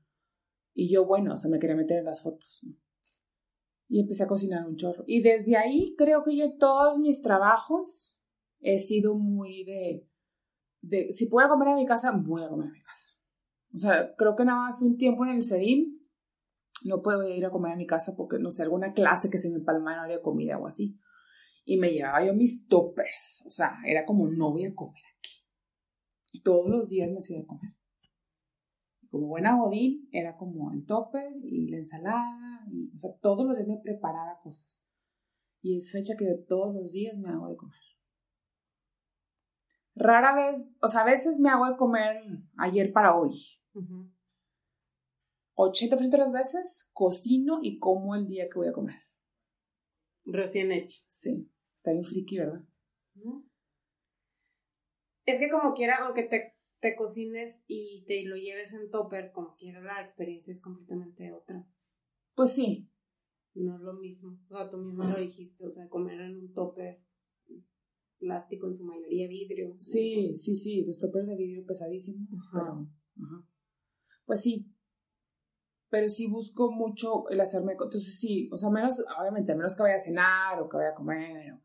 Y yo, bueno, o sea, me quería meter en las fotos. Y empecé a cocinar un chorro. Y desde ahí creo que yo todos mis trabajos he sido muy de... de si puedo comer en mi casa, voy a comer en mi casa. O sea, creo que nada más un tiempo en el CEDIM no puedo ir a comer a mi casa porque, no sé, alguna clase que se me palma comida o así. Y me llevaba yo mis toppers, o sea, era como, no voy a comer aquí. Y todos los días me hacía de comer. como buena godín, era como el topper y la ensalada, o sea, todos los días me preparaba cosas. Y es fecha que todos los días me hago de comer. Rara vez, o sea, a veces me hago de comer ayer para hoy. 80% de las veces cocino y como el día que voy a comer. Recién hecho. Sí, está bien friki, ¿verdad? Es que como quiera, aunque te, te cocines y te lo lleves en topper, como quiera, la experiencia es completamente otra. Pues sí. No es lo mismo. O sea, tú mismo lo dijiste, o sea, comer en un topper plástico, en su mayoría vidrio. Sí, sí, sí, los toppers de vidrio pesadísimos. Pues sí, pero sí busco mucho el hacerme, entonces sí, o sea, menos, obviamente, menos que vaya a cenar o que vaya a comer o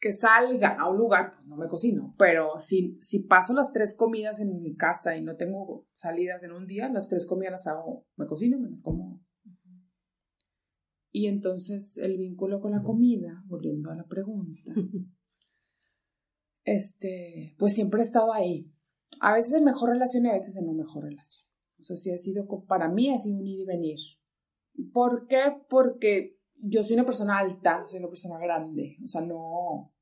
que, salga a un lugar, pues no me cocino, pero si, si paso las tres comidas en mi casa y no tengo salidas en un día, las tres comidas las hago, me cocino, me las como y entonces el vínculo con la comida, volviendo a la pregunta, este, pues siempre he estado ahí. A veces en mejor relación y a veces en no mejor relación. O sea, sí ha sido, para mí ha sido un ir y venir. ¿Por qué? Porque yo soy una persona alta, soy una persona grande. O sea, no.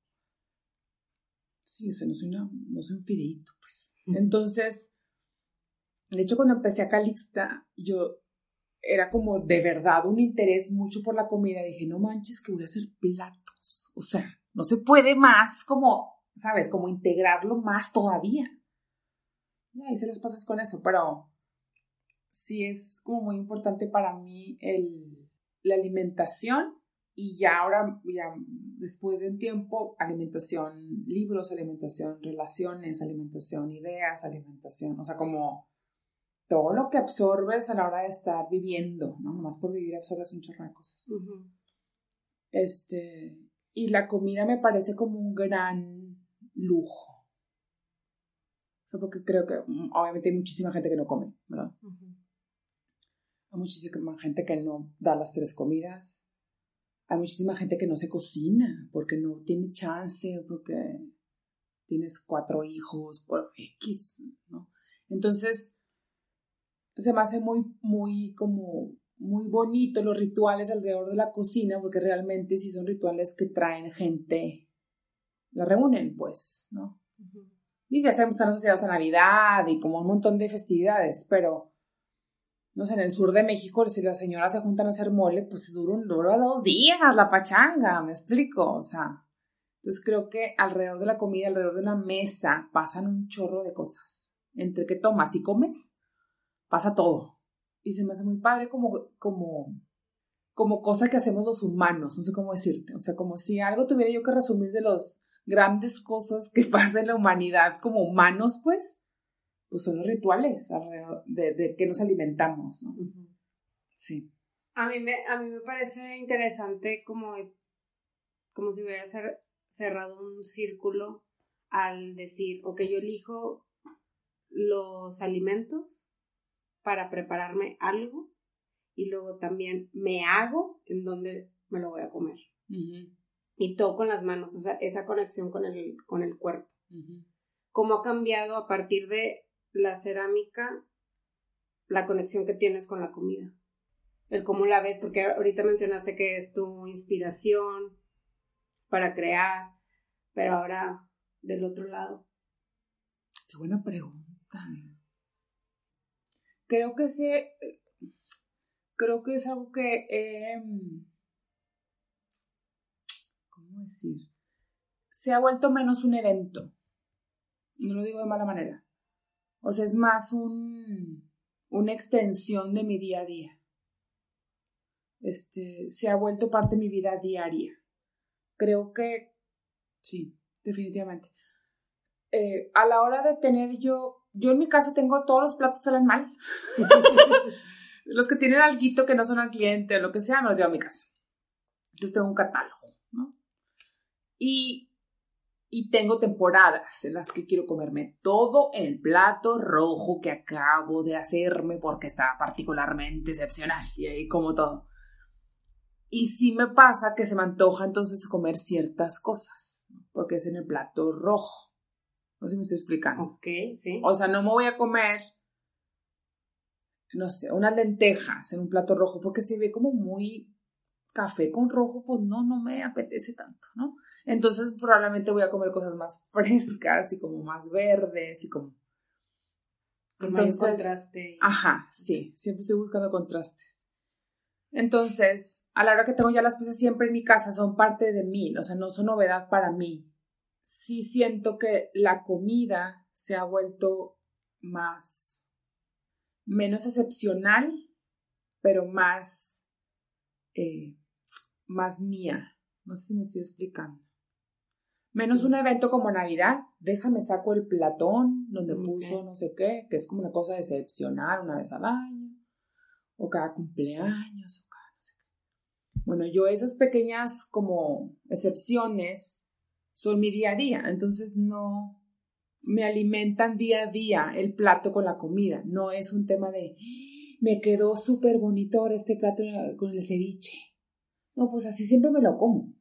Sí, o sea, no soy, una, no soy un fideíto, pues. Entonces, de hecho, cuando empecé a Calixta, yo era como de verdad un interés mucho por la comida. Dije, no manches, que voy a hacer platos. O sea, no se puede más como, ¿sabes? Como integrarlo más todavía. Y ahí se les pasas con eso, pero sí es como muy importante para mí el, la alimentación y ya ahora, ya después de un tiempo, alimentación, libros, alimentación, relaciones, alimentación, ideas, alimentación, o sea, como todo lo que absorbes a la hora de estar viviendo, ¿no? Nomás por vivir absorbes un chorro de cosas. Este, y la comida me parece como un gran lujo. Porque creo que mm, obviamente hay muchísima gente que no come, ¿verdad? Hay muchísima gente que no da las tres comidas. Hay muchísima gente que no se cocina porque no tiene chance, porque tienes cuatro hijos, por X, ¿no? Entonces, se me hace muy, muy como muy bonito los rituales alrededor de la cocina, porque realmente sí son rituales que traen gente, la reúnen, pues, ¿no? Ya sabemos, están asociados a Navidad y como un montón de festividades, pero, no sé, en el sur de México, si las señoras se juntan a hacer mole, pues dura, un, dura dos días la pachanga, me explico, o sea. Entonces creo que alrededor de la comida, alrededor de la mesa, pasan un chorro de cosas. Entre que tomas y comes, pasa todo. Y se me hace muy padre como, como, como cosa que hacemos los humanos, no sé cómo decirte. O sea, como si algo tuviera yo que resumir de las grandes cosas que pasa en la humanidad como humanos, pues, pues son los rituales de, de que nos alimentamos, ¿no? Sí. A mí, me, a mí me parece interesante como, como si hubiera cerrado un círculo al decir, ok, yo elijo los alimentos para prepararme algo y luego también me hago en donde me lo voy a comer. Y todo con las manos, o sea, esa conexión con el, con el cuerpo. ¿Cómo ha cambiado a partir de la cerámica la conexión que tienes con la comida? El cómo la ves, porque ahorita mencionaste que es tu inspiración para crear, pero ahora del otro lado. Qué buena pregunta creo que sí, creo que es algo que, ¿cómo decir? Se ha vuelto menos un evento. No lo digo de mala manera. O sea, es más un, una extensión de mi día a día. Este, se ha vuelto parte de mi vida diaria. Creo que sí, definitivamente. Eh, a la hora de tener yo yo en mi casa tengo todos los platos que salen mal. los que tienen alguito que no son al cliente o lo que sea, no los llevo a mi casa. Entonces tengo un catálogo. Y, y tengo temporadas en las que quiero comerme todo el plato rojo que acabo de hacerme porque está particularmente excepcional. Y ahí como todo. Y sí me pasa que se me antoja entonces comer ciertas cosas, porque es en el plato rojo. No sé si me estoy explicando. Ok, sí. O sea, no me voy a comer no sé, unas lentejas en un plato rojo, porque se ve como muy café con rojo, pues no, no me apetece tanto, ¿no? Entonces probablemente voy a comer cosas más frescas y como más verdes y como... Entonces, contraste. Ajá, sí, siempre estoy buscando contrastes. Entonces, a la hora que tengo ya las piezas siempre en mi casa, son parte de mí, o sea, no son novedad para mí. Sí siento que la comida se ha vuelto más, menos excepcional, pero más, eh, más mía. No sé si me estoy explicando. Menos un evento como Navidad, déjame saco el platón donde puso no sé qué, que es como una cosa excepcional una vez al año, o cada cumpleaños, o cada no sé qué. Bueno, yo esas pequeñas como excepciones son mi día a día, entonces no me alimentan día a día el plato con la comida, no es un tema de me quedó súper bonito ahora este plato con el ceviche. No, pues así siempre me lo como.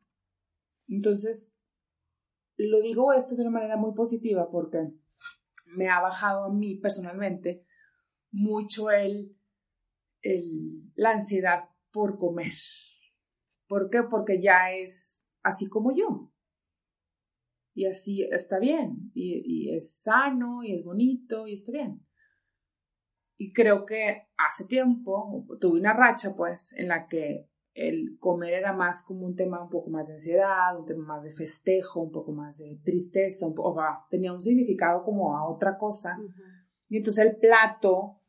Entonces, lo digo esto de una manera muy positiva porque me ha bajado a mí personalmente mucho el, el, la ansiedad por comer. ¿Por qué? Porque ya es así como yo. Y así está bien. Y, y es sano y es bonito y está bien. Y creo que hace tiempo tuve una racha, pues, en la que el comer era más como un tema un poco más de ansiedad, un tema más de festejo, un poco más de tristeza, un poco, tenía un significado como a otra cosa. Y entonces el plato,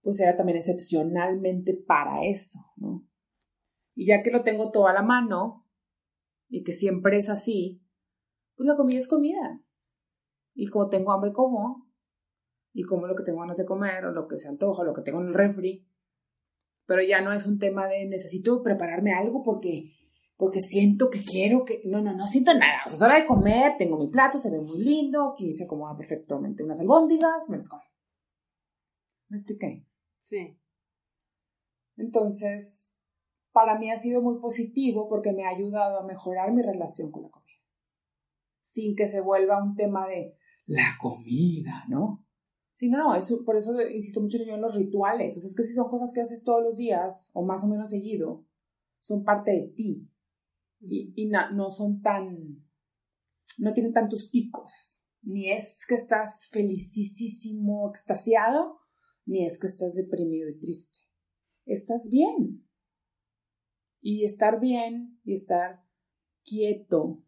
pues era también excepcionalmente para eso, ¿no? Y ya que lo tengo todo a la mano y que siempre es así, pues la comida es comida. Y como tengo hambre, como. Y como lo que tengo ganas de comer, o lo que se antoja, o lo que tengo en el refri pero ya no es un tema de necesito prepararme algo porque porque siento que quiero que no no no siento nada. O sea es hora de comer tengo mi plato se ve muy lindo aquí se acomoda perfectamente unas albóndigas me las como. Me expliqué sí. Entonces para mí ha sido muy positivo porque me ha ayudado a mejorar mi relación con la comida. Sin que se vuelva un tema de la comida no Sí, no, no, eso, por eso insisto mucho yo en los rituales. O sea, es que si son cosas que haces todos los días o más o menos seguido, son parte de ti. Y, y no son tan, no tienen tantos picos. Ni es que estás felicísimo, extasiado, ni es que estás deprimido y triste. Estás bien. Y estar bien y estar quieto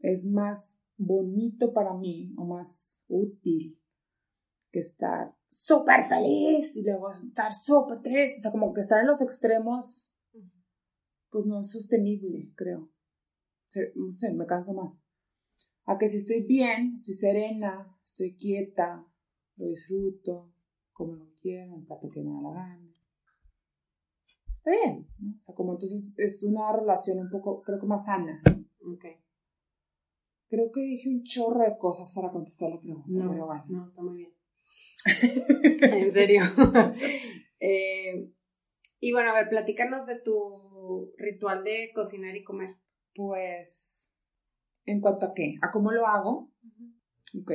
es más bonito para mí o más útil que estar súper feliz y luego estar súper triste. O sea, como que estar en los extremos, pues no es sostenible, creo. no sé, me canso más. A que si estoy bien, estoy serena, estoy quieta, lo disfruto, como lo quiero, el plato que me da la gana. Está bien, ¿no? O sea, como entonces es una relación un poco, creo que más sana. Ok. Creo que dije un chorro de cosas para contestar la pregunta, no, pero bueno. No, está muy bien. En serio. Eh, y bueno, a ver, platícanos de tu ritual de cocinar y comer. Pues, ¿en cuanto a qué? ¿A cómo lo hago? Ok.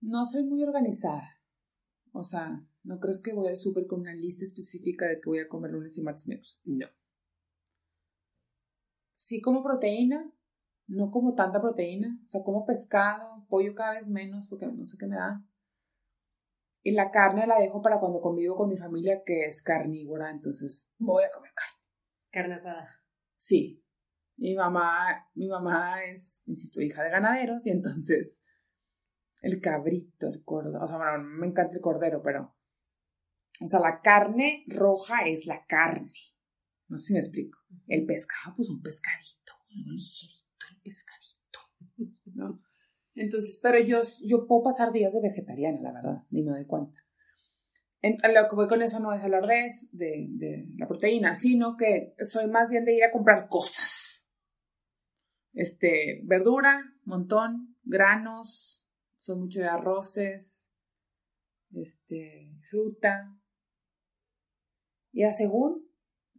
No soy muy organizada. O sea, ¿no crees que voy al súper con una lista específica de que voy a comer lunes y martes y miércoles? No. Sí como proteína, no como tanta proteína. O sea, como pescado, pollo cada vez menos porque no sé qué me da. Y la carne la dejo para cuando convivo con mi familia que es carnívora, entonces voy a comer carne. Carne asada. Sí. Mi mamá, mi mamá es, insisto, hija de ganaderos y entonces el cabrito, el cordero, o sea, bueno, me encanta el cordero, pero, o sea, la carne roja es la carne. No sé si me explico. El pescado, pues un pescadito, el pescadito, ¿no? Entonces, pero yo, yo puedo pasar días de vegetariana, la verdad, ni me doy cuenta. lo que voy con eso no es hablar de, de, de la proteína, sino que soy más bien de ir a comprar cosas. Este, verdura, montón, granos, soy mucho de arroces, este, fruta. Y a según,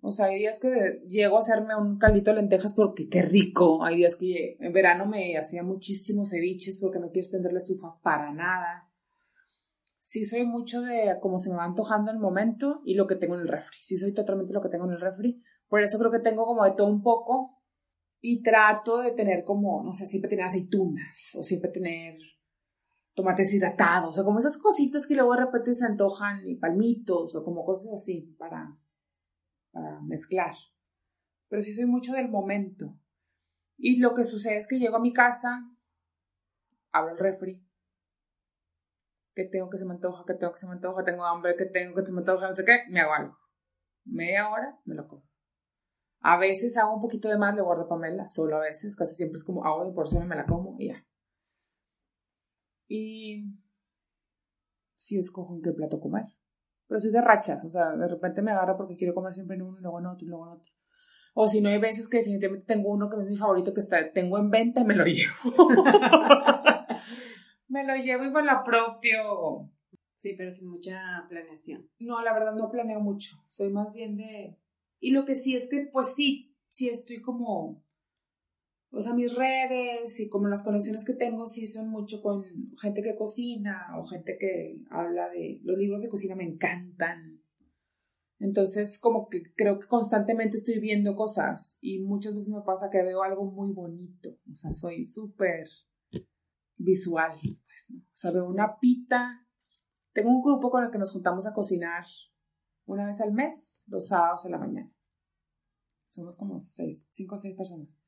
o sea, hay días que llego a hacerme un caldito de lentejas porque qué rico. Hay días que en verano me hacía muchísimos ceviches porque no quiero prender la estufa para nada. sí soy mucho de cómo se me va antojando el momento y lo que tengo en el refri. Sí soy totalmente lo que tengo en el refri. Por eso creo que tengo como de todo un poco y trato de tener como, no sé, siempre tener aceitunas o siempre tener tomates hidratados o como esas cositas que luego de repente se antojan y palmitos o como cosas así para, para mezclar. Pero sí soy mucho del momento. Y lo que sucede es que llego a mi casa, abro el refri, que tengo que se me antoja, que tengo que se me antoja, tengo hambre, que tengo que se me antoja, no sé qué, me hago algo. Media hora, me lo como. A veces hago un poquito de más, le guardo Pamela, solo a veces, casi siempre es como hago de porción, me la como y ya. Y sí escojo en qué plato comer. Pero soy de rachas, o sea, de repente me agarra porque quiero comer siempre en uno y luego en otro y luego en otro. O si no, hay veces que definitivamente tengo uno que es mi favorito que está, tengo en venta y me lo llevo. me lo llevo y me lo propio. Sí, pero sin mucha planeación. No, la verdad no planeo mucho. Soy más bien de... Y lo que sí es que, pues sí, sí estoy como... O sea, mis redes y como las conexiones que tengo sí son mucho con gente que cocina o gente que habla de... Los libros de cocina me encantan. Entonces, como que creo que constantemente estoy viendo cosas y muchas veces me pasa que veo algo muy bonito. O sea, soy súper visual. Pues, ¿no? O sea, veo una pita. Tengo un grupo con el que nos juntamos a cocinar una vez al mes, los sábados en la mañana. Somos como seis, cinco o seis personas.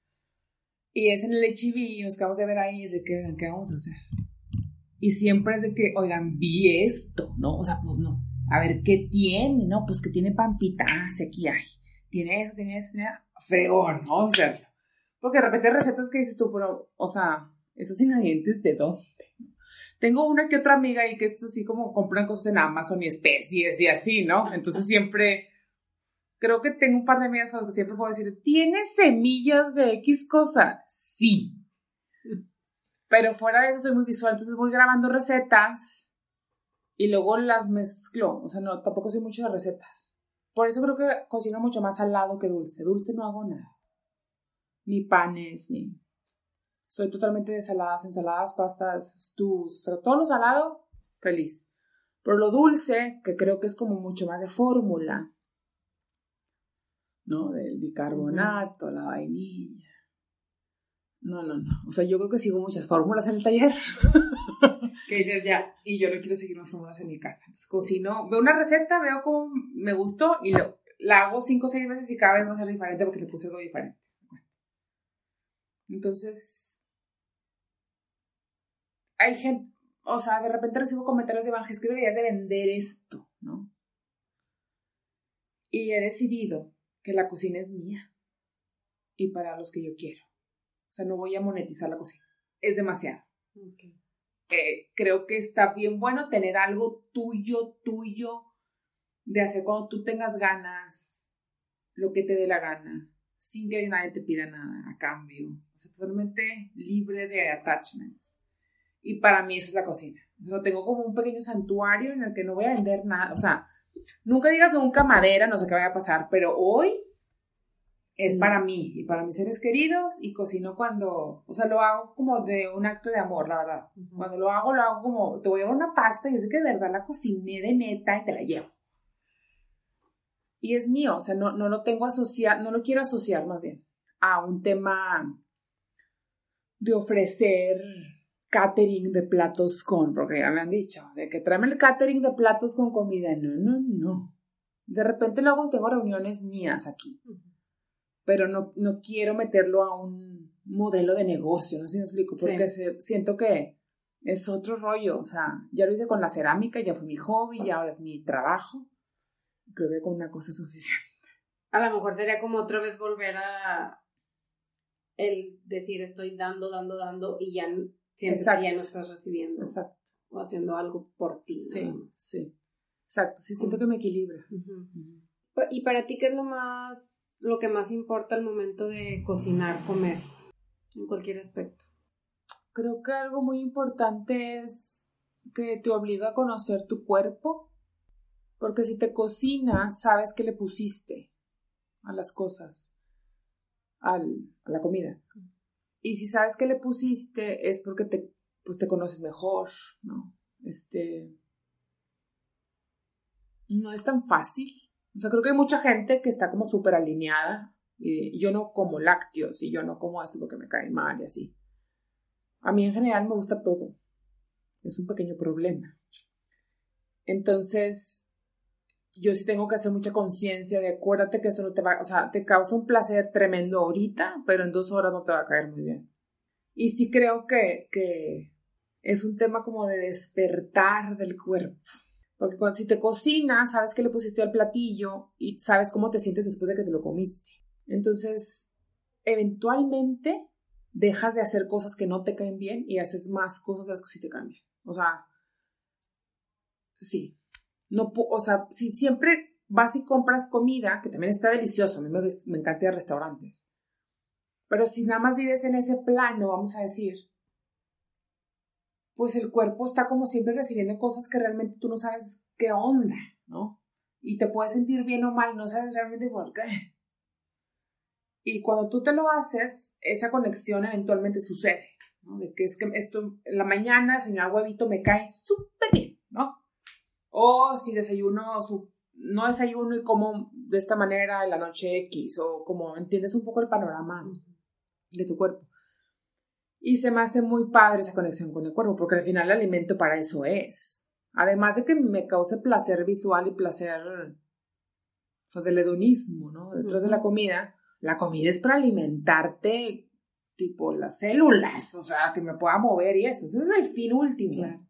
Y es en el HIV y nos quedamos de ver ahí de qué, qué vamos a hacer. Y siempre es de que, oigan, vi esto, ¿no? O sea, pues no a ver qué tiene, ¿no? Pues que tiene pampita, ah, aquí hay, tiene eso, tiene eso, tiene fregón, ¿no? O sea, porque de repente recetas que dices tú, pero, o sea, esos ingredientes de dónde? Tengo una que otra amiga ahí que es así como compran cosas en Amazon y especies y así, ¿no? Entonces siempre, creo que tengo un par de amigas con que siempre puedo decir, ¿tienes semillas de X cosa? Sí. Pero fuera de eso soy muy visual, entonces voy grabando recetas y luego las mezclo. O sea, no, tampoco soy mucho de recetas. Por eso creo que cocino mucho más salado que dulce. Dulce no hago nada. Ni panes, ni. Soy totalmente de saladas, ensaladas, pastas, stews. O sea, todo lo salado, feliz. Pero lo dulce, que creo que es como mucho más de fórmula, ¿no? Del bicarbonato, la vainilla. No, no, no. O sea, yo creo que sigo muchas fórmulas en el taller. que dices ya, y yo no quiero seguir más fórmulas en mi casa. Entonces cocino, veo una receta, veo cómo me gustó y lo, la hago cinco o seis veces y cada vez va a ser diferente porque le puse algo diferente. Entonces, hay gente, o sea, de repente recibo comentarios de Evangelio que deberías de vender esto, ¿no? Y he decidido que la cocina es mía y para los que yo quiero. O sea, no voy a monetizar la cocina. Es demasiado. Eh, creo que está bien bueno tener algo tuyo, tuyo, de hacer cuando tú tengas ganas, lo que te dé la gana, sin que nadie te pida nada a cambio. O sea, totalmente libre de attachments. Y para mí eso es la cocina. Lo tengo como un pequeño santuario en el que no voy a vender nada. O sea, nunca digas nunca madera, no sé qué vaya a pasar, pero hoy es para mí y para mis seres queridos y cocino cuando, o sea, lo hago como de un acto de amor, la verdad. Cuando lo hago, lo hago como, te voy a llevar una pasta y es que de verdad la cociné de neta y te la llevo. Y es mío, o sea, no, no lo tengo asociar, no lo quiero asociar más bien a un tema de ofrecer catering de platos con, porque ya me han dicho, de que tráeme el catering de platos con comida. No, no, no. De repente luego tengo reuniones mías aquí pero no, no quiero meterlo a un modelo de negocio, no sé si me explico, porque siento que es otro rollo, o sea, ya lo hice con la cerámica, ya fue mi hobby, ya ahora es mi trabajo, creo que con una cosa es suficiente. A lo mejor sería como otra vez volver a el decir estoy dando, dando, dando y ya sientes que ya no estás recibiendo. Exacto. O haciendo algo por ti. Sí, sí. Exacto, sí, siento que me equilibra. ¿Y para ti qué es lo más lo que más importa al momento de cocinar, comer, en cualquier aspecto. Creo que algo muy importante es que te obliga a conocer tu cuerpo, porque si te cocinas, sabes que le pusiste a las cosas, al, a la comida. Y si sabes que le pusiste, es porque te, pues te conoces mejor, ¿no? Este, no es tan fácil. O sea, creo que hay mucha gente que está como súper alineada. Y yo no como lácteos y yo no como esto porque me cae mal y así. A mí en general me gusta todo. Es un pequeño problema. Entonces, yo sí tengo que hacer mucha conciencia de acuérdate que eso no te va, o sea, te causa un placer tremendo ahorita, pero en dos horas no te va a caer muy bien. Y sí creo que, que es un tema como de despertar del cuerpo. Porque cuando, si te cocinas, sabes que le pusiste al platillo y sabes cómo te sientes después de que te lo comiste. Entonces, eventualmente dejas de hacer cosas que no te caen bien y haces más cosas las que sí te caen bien. O sea, sí. No, o sea, si siempre vas y compras comida, que también está delicioso, a mí me, me encanta ir a restaurantes. Pero si nada más vives en ese plano, vamos a decir, pues el cuerpo está como siempre recibiendo cosas que realmente tú no sabes qué onda, ¿no? Y te puedes sentir bien o mal, no sabes realmente por qué. Y cuando tú te lo haces, esa conexión eventualmente sucede, ¿no? De que es que esto en la mañana, señor huevito, me cae súper bien. O si desayuno, no desayuno y como de esta manera en la noche X, o como entiendes un poco el panorama de tu cuerpo. Y se me hace muy padre esa conexión con el cuerpo, porque al final el alimento para eso es. Además de que me cause placer visual y placer pues, del hedonismo, ¿no? Detrás de la comida, la comida es para alimentarte, tipo las células, o sea, que me pueda mover y eso. Ese es el fin último.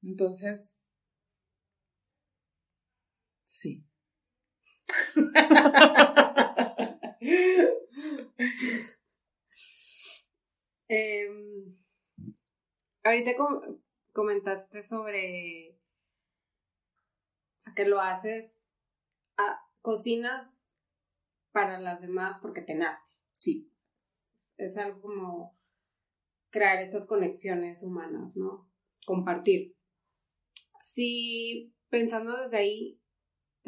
Entonces, sí. Em, ahorita comentaste sobre o sea, que lo haces, cocinas para las demás porque te nace. Sí. Es algo como crear estas conexiones humanas, ¿no? Compartir. Sí, pensando desde ahí,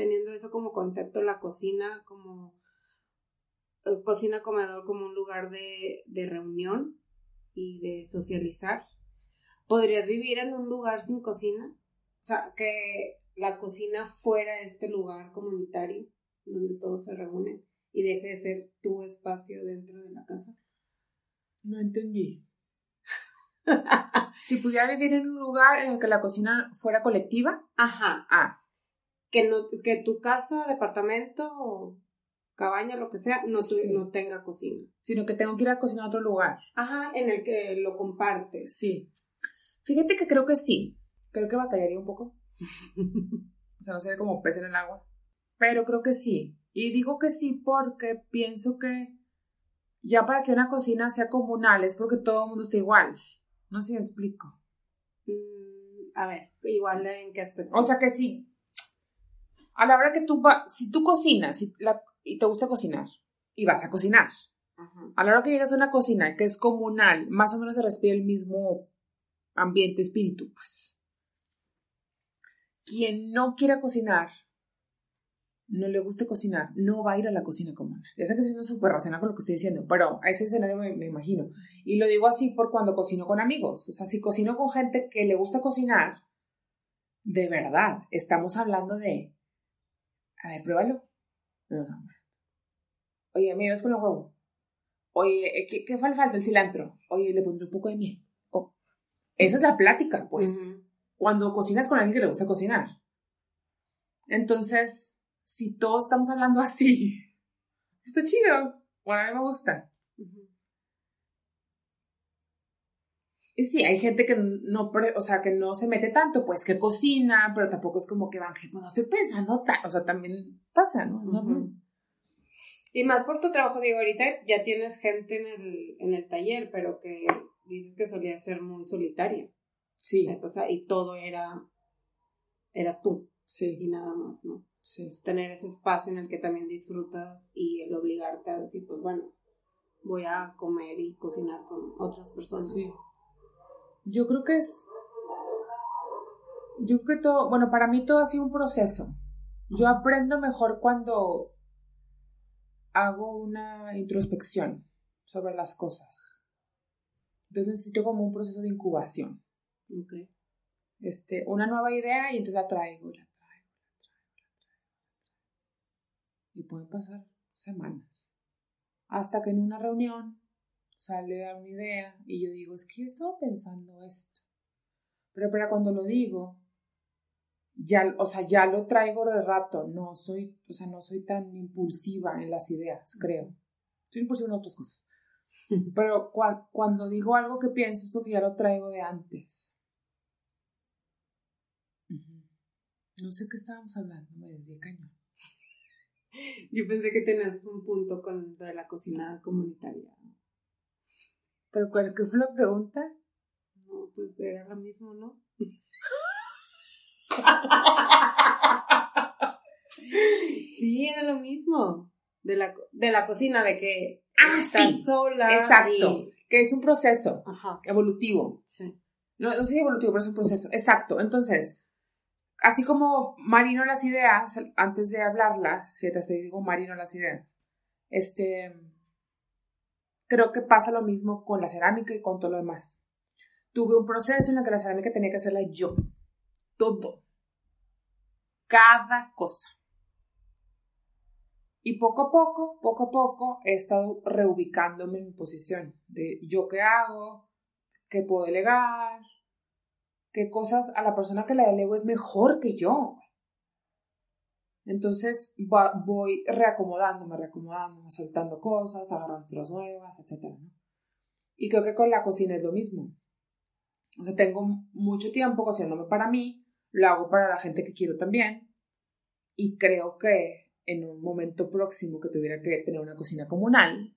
teniendo eso como concepto, la cocina como eh, cocina comedor como un lugar de, de reunión y de socializar. ¿Podrías vivir en un lugar sin cocina? O sea, que la cocina fuera este lugar comunitario donde todos se reúnen y deje de ser tu espacio dentro de la casa. No entendí. si pudiera vivir en un lugar en el que la cocina fuera colectiva. Ajá. Ah. Que, no, que tu casa, departamento cabaña, lo que sea, no, no tenga cocina. Sino que tengo que ir a cocinar a otro lugar. Ajá, en el que lo compartes. Sí. Fíjate que creo que sí. Creo que batallaría un poco. o sea, no sería como pez en el agua. Pero creo que sí. Y digo que sí porque pienso que ya para que una cocina sea comunal es porque todo el mundo está igual. No sé si me explico. Mm, a ver, igual en qué aspecto. O sea que sí. A la hora que tú vas, si tú cocinas, si la, y te gusta cocinar y vas a cocinar. A la hora que llegas a una cocina que es comunal, más o menos se respira el mismo ambiente, espíritu, pues. Quien no quiera cocinar, no le guste cocinar, no va a ir a la cocina comunal. Ya sé que estoy súper racional con lo que estoy diciendo, pero a ese escenario me, me, imagino. Y lo digo así por cuando cocino con amigos. O sea, si cocino con gente que le gusta cocinar, de verdad, estamos hablando de, a ver, pruébalo. No, no. Oye, ¿me ves con el huevo? Oye, ¿qué, qué falta? El cilantro. Oye, le pondré un poco de miel. Oh. Esa es la plática, pues. Cuando cocinas con alguien que le gusta cocinar. Entonces, si todos estamos hablando así, está chido. Bueno, a mí me gusta. Y sí, hay gente que no, o sea, que no se mete tanto, pues que cocina, pero tampoco es como que van, pues no estoy pensando tanto, o sea, también pasa, ¿no? Y más por tu trabajo, digo, ahorita ya tienes gente en el, en el taller, pero que dices que solía ser muy solitaria. Sí. O sea, y todo era, eras tú. Sí. Y nada más, ¿no? Sí. tener ese espacio en el que también disfrutas y el obligarte a decir, pues bueno, voy a comer y cocinar con otras personas. Sí yo creo que es, yo creo que todo, bueno, para mí todo ha sido un proceso. Yo aprendo mejor cuando hago una introspección sobre las cosas. Entonces necesito como un proceso de incubación. Okay. Este, una nueva idea y entonces la traigo, la la traigo, la traigo, Y pueden pasar semanas. Hasta que en una reunión sale una idea y yo digo, es que yo estaba pensando esto. Pero para cuando lo digo, ya, o sea, ya lo traigo de rato, no soy, o sea, no soy tan impulsiva en las ideas, creo. Soy impulsiva en otras cosas. Pero cuando digo algo que pienso es porque ya lo traigo de antes. No sé qué estábamos hablando, me desvié cañón. Yo pensé que tenías un punto con lo de la cocina comunitaria. ¿Pero cuál qué fue la pregunta? No, pues era lo mismo, ¿no? sí, era lo mismo. De la, de la cocina, de que ah, estás sola. Exacto. Que es un proceso evolutivo. Sí. No, no sé si evolutivo, pero es un proceso. Exacto. Entonces, así como marino las ideas, antes de hablarlas, fíjate, te digo marino las ideas, este, creo que pasa lo mismo con la cerámica y con todo lo demás. Tuve un proceso en el que la cerámica tenía que hacerla yo, todo, cada cosa. Y poco a poco, poco a poco, he estado reubicándome en mi posición de yo qué hago, qué puedo delegar, qué cosas a la persona que le delego es mejor que yo. Entonces voy reacomodándome, reacomodándome, soltando cosas, agarrando otras nuevas, etc. Y creo que con la cocina es lo mismo. O sea, tengo mucho tiempo cocinándome para mí, lo hago para la gente que quiero también. Y creo que en un momento próximo que tuviera que tener una cocina comunal,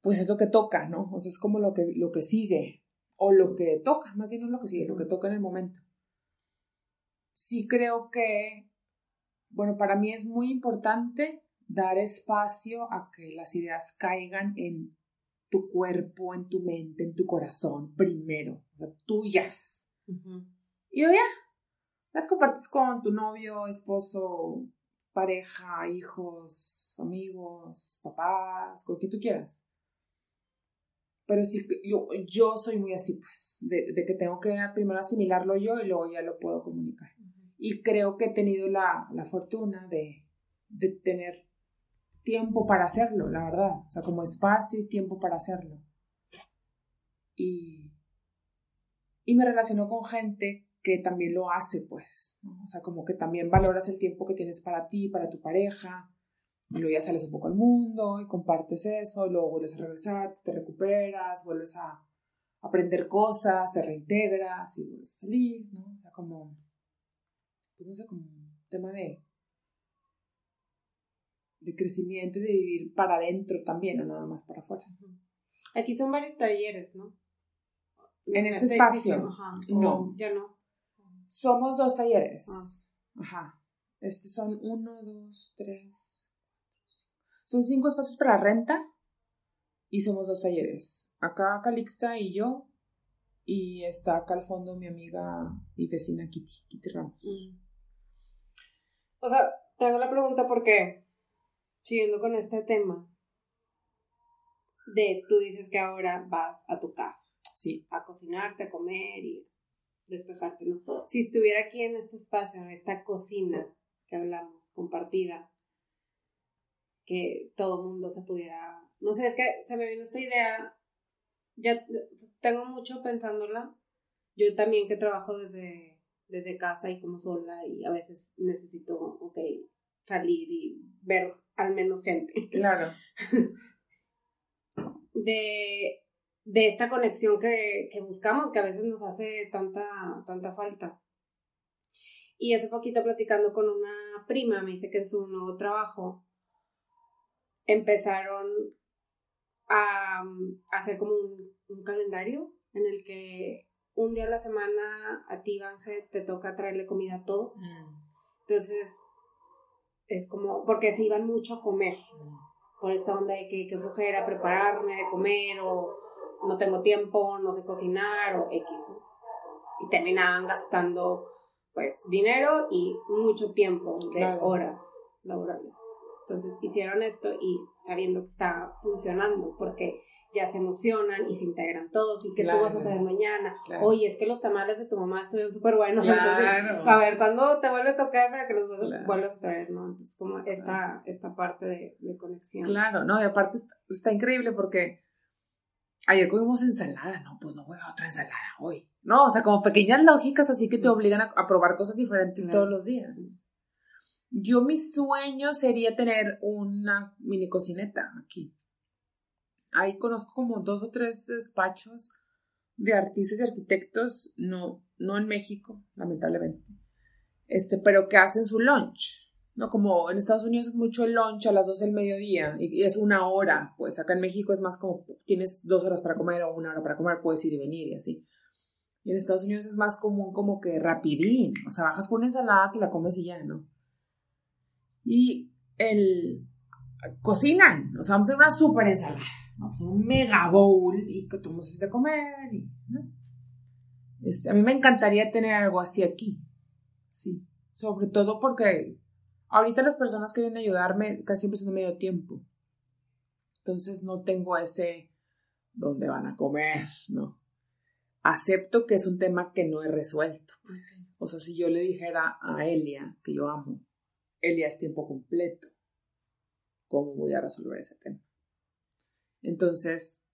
pues es lo que toca, ¿no? O sea, es como lo que, lo que sigue o lo que toca, más bien no lo que sigue, lo que toca en el momento. Sí creo que, bueno, para mí es muy importante dar espacio a que las ideas caigan en tu cuerpo, en tu mente, en tu corazón, primero, tuyas. Y luego ya, las compartes con tu novio, esposo, pareja, hijos, amigos, papás, con quien tú quieras. Pero sí, yo, yo soy muy así, pues, de, que tengo que primero asimilarlo yo y luego ya lo puedo comunicar. Y creo que he tenido la, fortuna de, de tener tiempo para hacerlo, la verdad. O sea, como espacio y tiempo para hacerlo. Y, y me relaciono con gente que también lo hace, pues. O sea, como que también valoras el tiempo que tienes para ti, para tu pareja, y luego ya sales un poco al mundo y compartes eso, y luego vuelves a regresar, te recuperas, vuelves a aprender cosas, te reintegras y vuelves a salir, ¿no? O sea, como, pues no sé, como un tema de, de crecimiento y de vivir para adentro también, no nada más para afuera. Aquí son varios talleres, ¿no? En este espacio. no. Ya no. Somos dos talleres. Ah. Ajá. Este son uno, dos, tres, son cinco espacios para renta y somos dos talleres. Acá Calixta y yo. Y está acá al fondo mi amiga y vecina Kitty, Kitty Ramos. Mm. O sea, te hago la pregunta porque, siguiendo con este tema, de tú dices que ahora vas a tu casa. Sí. A cocinarte, a comer y despejarte, ¿no? Si estuviera aquí en este espacio, en esta cocina que hablamos, compartida, que todo mundo se pudiera, no sé, es que se me vino esta idea, ya tengo mucho pensándola, yo también que trabajo desde, desde casa y como sola y a veces necesito, ok, salir y ver al menos gente. Claro. de, de esta conexión que, que, buscamos, que a veces nos hace tanta, tanta falta. Y hace poquito platicando con una prima, me dice que en su nuevo trabajo empezaron a, hacer como un, calendario en el que un día a la semana a ti, Ángel, te toca traerle comida a todos. Mm. Entonces, es como, porque se iban mucho a comer, mm. por esta onda de que, que flojera prepararme de comer, o no tengo tiempo, no sé cocinar, o X, Y terminaban gastando, pues, dinero y mucho tiempo de horas laborales. Entonces hicieron esto y sabiendo que está funcionando, porque ya se emocionan y se integran todos y que tú vas a traer mañana. Oye, es que los tamales de tu mamá estuvieron súper buenos. a ver, ¿cuándo te vuelve a tocar para que los vuelvas a traer? ¿no? Entonces, como esta, esta parte de, de, conexión. Claro, no, y aparte está, increíble porque ayer comimos ensalada, no, pues no voy a otra ensalada hoy. No, o sea, como pequeñas lógicas así que te obligan a, probar cosas diferentes todos los días. Yo mi sueño sería tener una mini cocineta aquí ahí conozco como dos o tres despachos de artistas y arquitectos, no, no en México, lamentablemente, este, pero que hacen su lunch. ¿no? Como en Estados Unidos es mucho el lunch a las 12 del mediodía y es una hora, pues acá en México es más como tienes dos horas para comer o una hora para comer, puedes ir y venir y así. Y en Estados Unidos es más común como que rapidín, o sea, bajas por una ensalada, te la comes y ya, ¿no? Y el cocinan, o sea, vamos a hacer una súper ensalada pues, un mega bowl y que tú de comer. Y, ¿no? a mí me encantaría tener algo así aquí. Sí. Sobre todo porque ahorita las personas que vienen a ayudarme casi siempre son de medio tiempo. Entonces no tengo ese dónde van a comer, ¿no? Acepto que es un tema que no he resuelto. Pues. O sea, si yo le dijera a Elia, que yo amo, Elia es tiempo completo, ¿cómo voy a resolver ese tema? Entonces,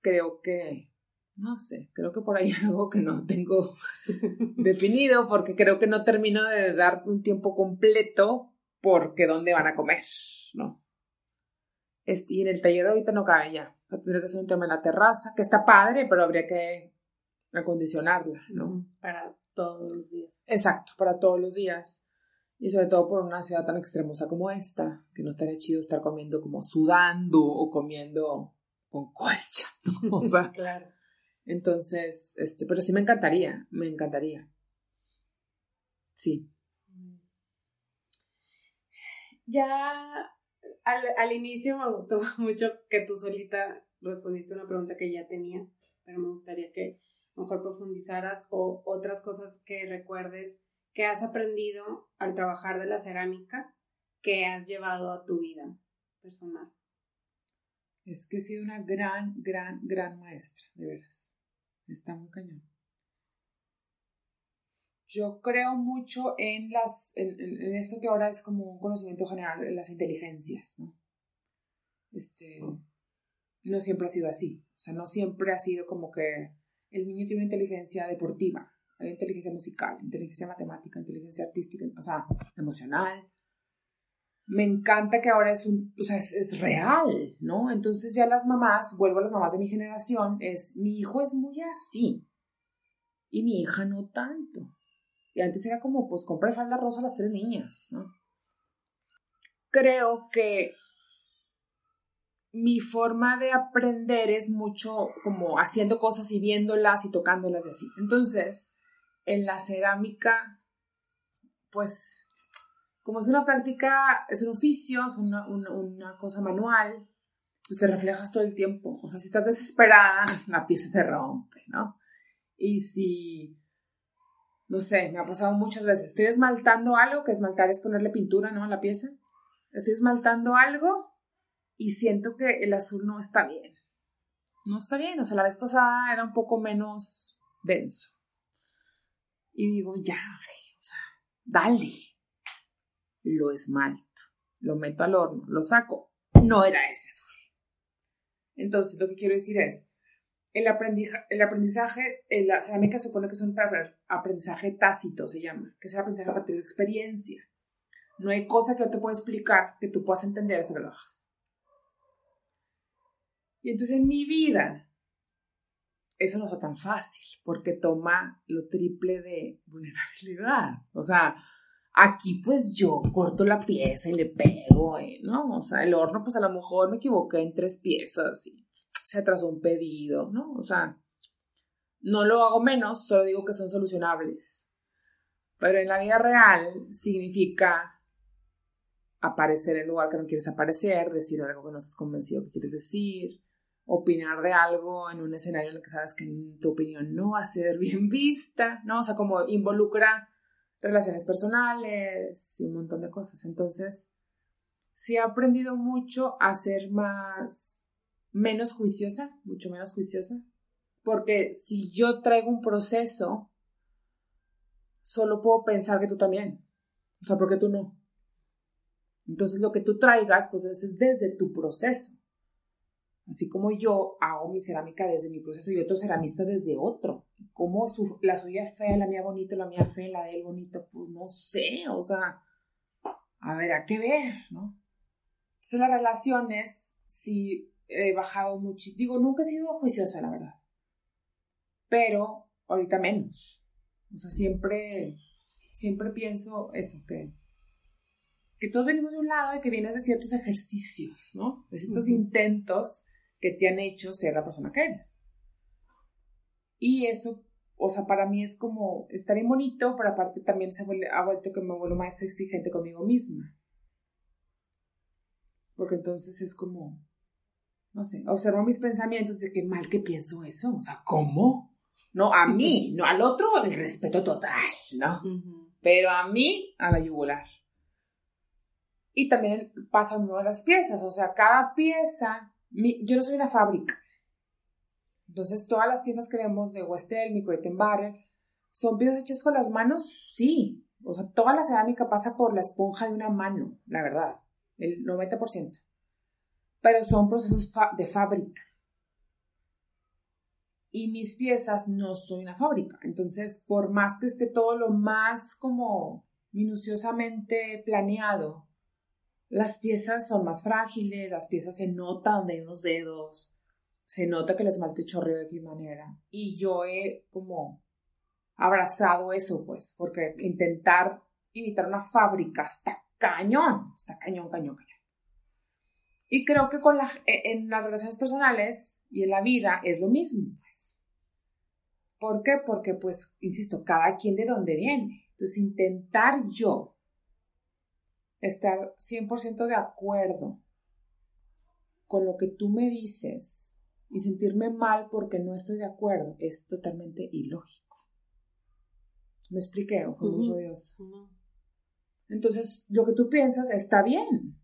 creo que, no sé, creo que por ahí hay algo que no tengo definido porque creo que no termino de dar un tiempo completo porque dónde van a comer, ¿no? Este, y en el taller ahorita no cabe ya. Tendría que ser un tema en la terraza, que está padre, pero habría que acondicionarla, ¿no? Para todos los días. Exacto, para todos los días. Y sobre todo por una ciudad tan extremosa como esta, que no estaría chido estar comiendo como sudando o comiendo con colcha, ¿no? O sea, claro. Entonces, este, pero sí me encantaría, me encantaría. Sí. Ya al, al inicio me gustó mucho que tú solita respondiste una pregunta que ya tenía, pero me gustaría que mejor profundizaras o otras cosas que recuerdes ¿Qué has aprendido al trabajar de la cerámica que has llevado a tu vida personal? Es que he sido una gran, gran, gran maestra, de veras. Está muy cañón. Yo creo mucho en las, en, esto que ahora es como un conocimiento general, en las inteligencias, ¿no? Este, no siempre ha sido así. O sea, no siempre ha sido como que el niño tiene una inteligencia deportiva hay inteligencia musical, inteligencia matemática, inteligencia artística, o sea, emocional. Me encanta que ahora es un, o sea, es, real, ¿no? Entonces ya las mamás, vuelvo a las mamás de mi generación, es, mi hijo es muy así y mi hija no tanto. Y antes era como, pues compra falda rosa a las tres niñas, ¿no? Creo que mi forma de aprender es mucho como haciendo cosas y viéndolas y tocándolas y así. Entonces, en la cerámica, pues como es una práctica, es un oficio, es una, cosa manual, pues te reflejas todo el tiempo. O sea, si estás desesperada, la pieza se rompe, ¿no? Y si, no sé, me ha pasado muchas veces, estoy esmaltando algo, que esmaltar es ponerle pintura, ¿no? A la pieza. Estoy esmaltando algo y siento que el azul no está bien. No está bien, o sea, la vez pasada era un poco menos denso. Y digo, ya, o sea, dale. Lo esmalto, lo meto al horno, lo saco. No era ese. Entonces, lo que quiero decir es, el, aprendizaje, el aprendizaje, la cerámica supone que es un aprendizaje tácito, se llama, que es el aprendizaje a partir de experiencia. No hay cosa que yo te pueda explicar que tú puedas entender hasta que lo hagas. Y entonces en mi vida eso no es tan fácil porque toma lo triple de vulnerabilidad. O sea, aquí pues yo corto la pieza y le pego, ¿eh? ¿no? O sea, el horno pues a lo mejor me equivoqué en tres piezas y se atrasó un pedido, ¿no? O sea, no lo hago menos, solo digo que son solucionables. Pero en la vida real significa aparecer en lugar que no quieres aparecer, decir algo que no estás convencido que quieres decir, opinar de algo en un escenario en el que sabes que tu opinión no va a ser bien vista, ¿no? O sea, como involucra relaciones personales y un montón de cosas. Entonces, sí he aprendido mucho a ser más, menos juiciosa, mucho menos juiciosa. Porque si yo traigo un proceso, solo puedo pensar que tú también. O sea, ¿por qué tú no? Entonces lo que tú traigas, pues es desde tu proceso. Así como yo hago mi cerámica desde mi proceso y otro ceramista desde otro. Como la suya es fea, la mía bonita, la mía fea, la de él bonito, pues no sé, o sea, a ver, a qué ver, ¿no? Entonces las relaciones, sí he bajado mucho. Digo, nunca he sido juiciosa, la verdad. Pero ahorita menos. O sea, siempre, siempre pienso eso, que, que todos venimos de un lado y que vienes de ciertos ejercicios, ¿no? De ciertos intentos que te han hecho ser la persona que eres. Y eso, o sea, para mí es como, está bien bonito, pero aparte también se ha vuelto que me vuelvo más exigente conmigo misma. Porque entonces es como, no sé, observo mis pensamientos de qué mal que pienso eso, o sea, ¿cómo? No, a mí, no al otro, el respeto total, ¿no? Pero a mí, a la yugular. Y también pasan nuevas las piezas, o sea, cada pieza yo no soy una fábrica. Entonces, todas las tiendas que vemos de Westel, Microeten Barrel, ¿son piezas hechas con las manos? Sí. O sea, toda la cerámica pasa por la esponja de una mano, la verdad, el 90%. Pero son procesos de fábrica. Y mis piezas no son una fábrica. Entonces, por más que esté todo lo más como minuciosamente planeado, las piezas son más frágiles, las piezas se nota donde hay unos dedos, se nota que el esmalte chorreó de qué manera. Y yo he como abrazado eso, pues, porque intentar imitar una fábrica está cañón, está cañón, cañón, cañón. Y creo que con la, e, en las relaciones personales y en la vida es lo mismo, pues. ¿Por qué? Porque, pues, insisto, cada quien de dónde viene. Entonces, intentar yo estar 100% de acuerdo con lo que tú me dices y sentirme mal porque no estoy de acuerdo es totalmente ilógico. ¿Me expliqué o fue muy rodioso? Entonces, lo que tú piensas está bien.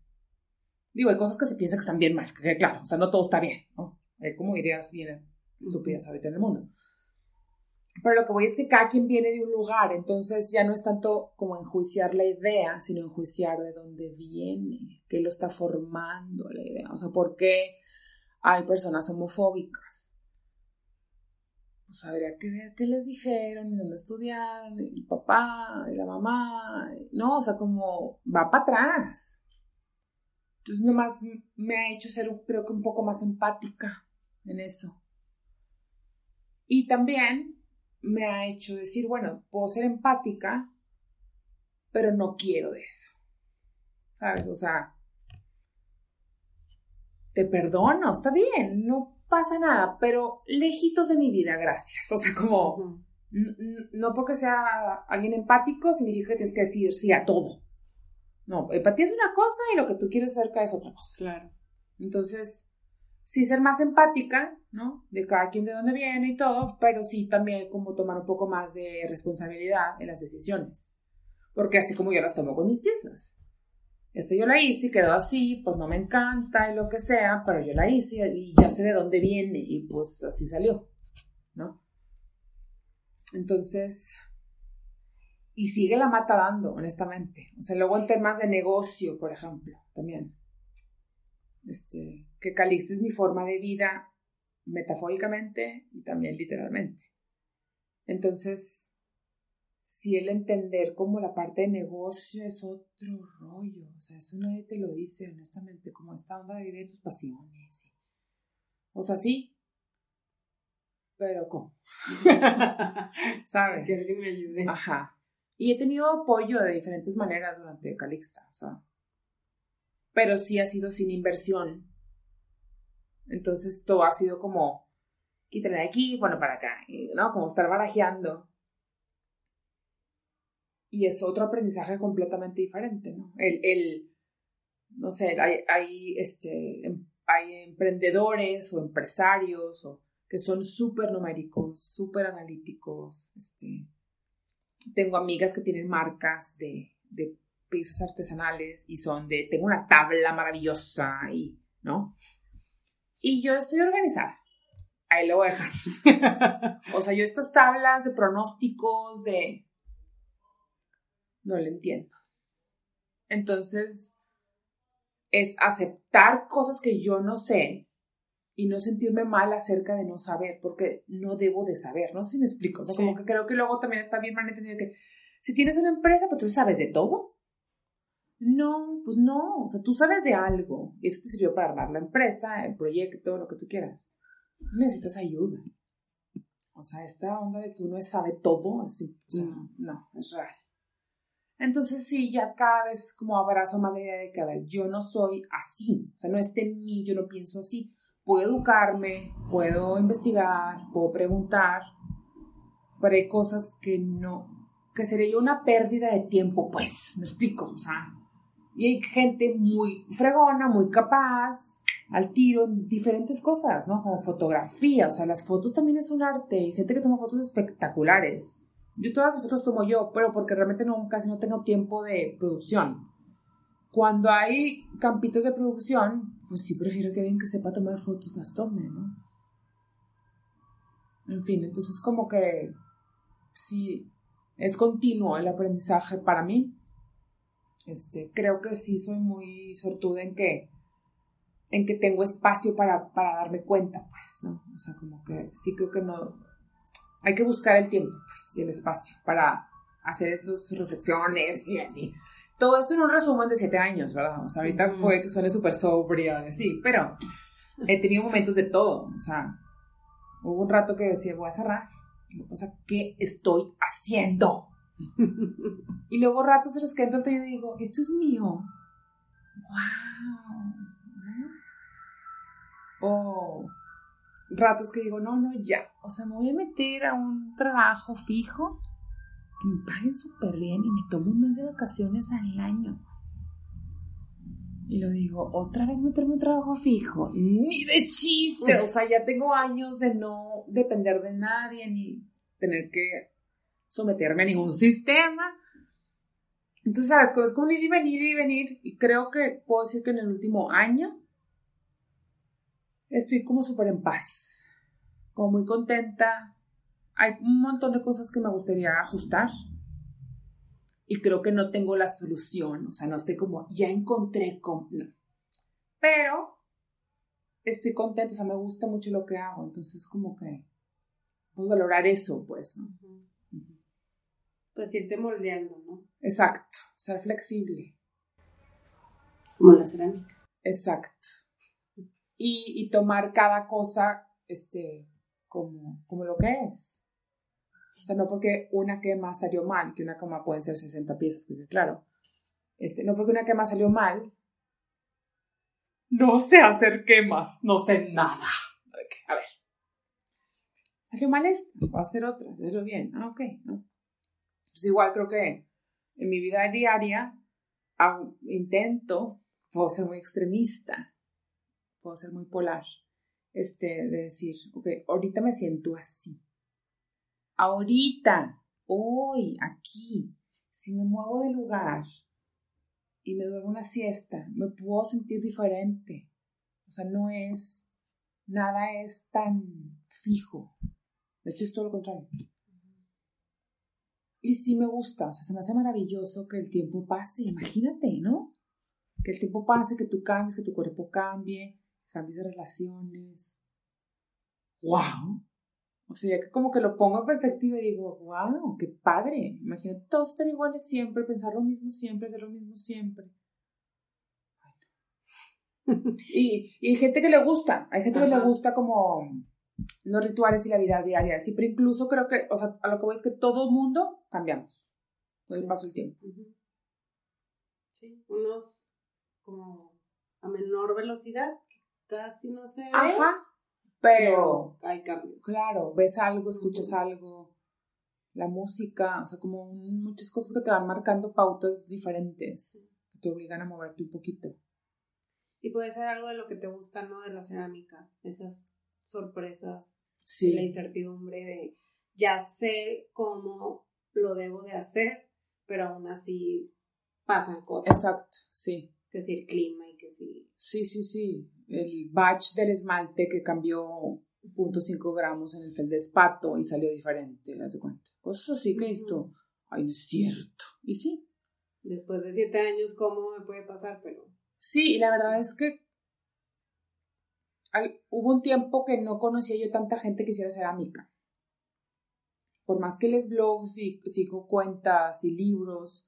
Digo, hay cosas que se piensan que están bien mal, que claro, o sea, no todo está bien, ¿no? Hay como ideas bien estúpidas ahorita en el mundo. Pero lo que voy es que cada quien viene de un lugar, entonces ya no es tanto como enjuiciar la idea, sino enjuiciar de dónde viene, qué lo está formando la idea, o sea, por qué hay personas homofóbicas. Pues habría que ver qué les dijeron, y dónde estudiaron, el papá, y la mamá, no, o sea, como va para atrás. Entonces nomás me ha hecho ser, creo que un poco más empática en eso. Y también me ha hecho decir, bueno, puedo ser empática, pero no quiero de eso. ¿Sabes? O sea, te perdono, está bien, no pasa nada, pero lejitos de mi vida, gracias. O sea, como, no porque sea alguien empático significa que tienes que decir sí a todo. No, empatía es una cosa y lo que tú quieres cerca es otra cosa. Claro. Entonces, sí ser más empática, ¿no? De cada quien de dónde viene y todo, pero sí también como tomar un poco más de responsabilidad en las decisiones. Porque así como yo las tomo con mis piezas. Este yo la hice y quedó así, pues no me encanta y lo que sea, pero yo la hice y ya sé de dónde viene y pues así salió, ¿no? Entonces, y sigue la mata dando, honestamente. O sea, luego en temas de negocio, por ejemplo, también este, que Calixto es mi forma de vida metafóricamente y también literalmente. Entonces, si el entender como la parte de negocio es otro rollo, o sea, eso nadie te lo dice honestamente, como esta onda de vivir tus pasiones. O sea, sí, pero ¿cómo? ¿Sabes? Que alguien me ayude. Ajá. Y he tenido apoyo de diferentes maneras durante Calixta, o sea, pero sí ha sido sin inversión. Entonces todo ha sido como, quítale de aquí, bueno, para acá, ¿no? Como estar barajeando. Y es otro aprendizaje completamente diferente, ¿no? El, el no sé, hay, hay, este, em, hay emprendedores o empresarios o, que son súper numéricos, súper analíticos. Este, tengo amigas que tienen marcas de, de piezas artesanales y son de, tengo una tabla maravillosa y, ¿no? Y yo estoy organizada. Ahí lo voy a dejar. o sea, yo estas tablas de pronósticos, de... No le entiendo. Entonces, es aceptar cosas que yo no sé y no sentirme mal acerca de no saber, porque no debo de saber. No sé si me explico. O sea, como que creo que luego también está bien mal entendido que si tienes una empresa, pues entonces sabes de todo. No, pues no. O sea, tú sabes de algo y eso te sirvió para armar la empresa, el proyecto, lo que tú quieras. Necesitas ayuda. O sea, esta onda de que uno sabe todo, así, o sea, no, es real. Entonces sí, ya cada vez como abrazo más la idea de que, a ver, yo no soy así, o sea, no está en mí, yo no pienso así. Puedo educarme, puedo investigar, puedo preguntar, pero hay cosas que no, que sería una pérdida de tiempo, pues, me explico, o sea, y hay gente muy fregona, muy capaz, al tiro en diferentes cosas, ¿no? Como fotografía, o sea, las fotos también es un arte, hay gente que toma fotos espectaculares. Yo todas las fotos tomo yo, pero porque realmente no, casi no tengo tiempo de producción. Cuando hay campitos de producción, pues sí prefiero que alguien que sepa tomar fotos las tome, ¿no? En fin, entonces como que sí, es continuo el aprendizaje para mí. Este, creo que sí soy muy sortuda en que en que tengo espacio para, para darme cuenta, pues, ¿no? O sea, como que sí creo que no, hay que buscar el tiempo pues, y el espacio para hacer estas reflexiones y así. Todo esto en un resumen de siete años, ¿verdad? O sea, ahorita puede que suene súper sobrio, sí, pero he tenido momentos de todo. O sea, hubo un rato que decía, voy a cerrar. O sea, ¿qué estoy haciendo? y luego ratos se los quedo y digo, esto es mío. ¡Wow! O ratos que digo, no, no, ya. O sea, me voy a meter a un trabajo fijo que me paguen súper bien y me tomo un mes de vacaciones al año. Y lo digo, otra vez meterme un trabajo fijo. Ni de chiste. O sea, ya tengo años de no depender de nadie ni tener que someterme a ningún sistema. Entonces, ¿sabes? Es como ir y venir y venir. Y creo que puedo decir que en el último año estoy como súper en paz, como muy contenta. Hay un montón de cosas que me gustaría ajustar y creo que no tengo la solución, o sea, no estoy como, ya encontré cómo, Pero estoy contenta, o sea, me gusta mucho lo que hago, entonces como que puedo valorar eso, pues, ¿no? Pues irte moldeando, ¿no? Exacto, ser flexible. Como la cerámica. Exacto y, tomar cada cosa este, como, como lo que es. O sea, no porque una quema salió mal, que una quema pueden ser 60 piezas, que claro. Este, no porque una quema salió mal, no sé hacer quemas, no sé nada. A ver. Salió mal esto, voy a hacer otra, hacerlo bien. Ah, ok. Pues igual creo que en mi vida diaria intento, puedo ser muy extremista, puedo ser muy polar, este, de decir, ok, ahorita me siento así. Ahorita, hoy, aquí, si me muevo de lugar y me duermo una siesta, me puedo sentir diferente. O sea, no es, nada es tan fijo. De hecho, es todo lo contrario. Y sí me gusta, o sea, se me hace maravilloso que el tiempo pase, imagínate, ¿no? Que el tiempo pase, que tú cambies, que tu cuerpo cambie, cambios de relaciones. ¡Wow! O sea, que como que lo pongo en perspectiva y digo, wow, qué padre. Imagínate todos estar iguales siempre, pensar lo mismo siempre, hacer lo mismo siempre. y, y hay gente que le gusta, hay gente que le gusta como los rituales y la vida diaria, sí, pero incluso creo que, o sea, a lo que voy es que todo mundo cambiamos con el paso del tiempo. Sí, unos como a menor velocidad casi no se ve. Ajá. Pero, hay cambios. Claro, ves algo, escuchas algo, la música, o sea, como muchas cosas que te van marcando pautas diferentes, que te obligan a moverte un poquito. Y puede ser algo de lo que te gusta, ¿no? De la cerámica, esas sorpresas, sí. la incertidumbre de ya sé cómo lo debo de hacer, pero aún así pasan cosas. Exacto, sí. Que si el clima y que si... Sí, sí, sí el batch del esmalte que cambió 0.5 gramos en el feldespato y salió diferente, ¿te cuenta? Cosas así que esto, ay, no es cierto. Y sí. Después de siete años, ¿cómo me puede pasar? Pero... Sí, y la verdad es que hubo un tiempo que no conocía yo tanta gente que hiciera cerámica. Por más que les blogs y sigo cuentas y libros,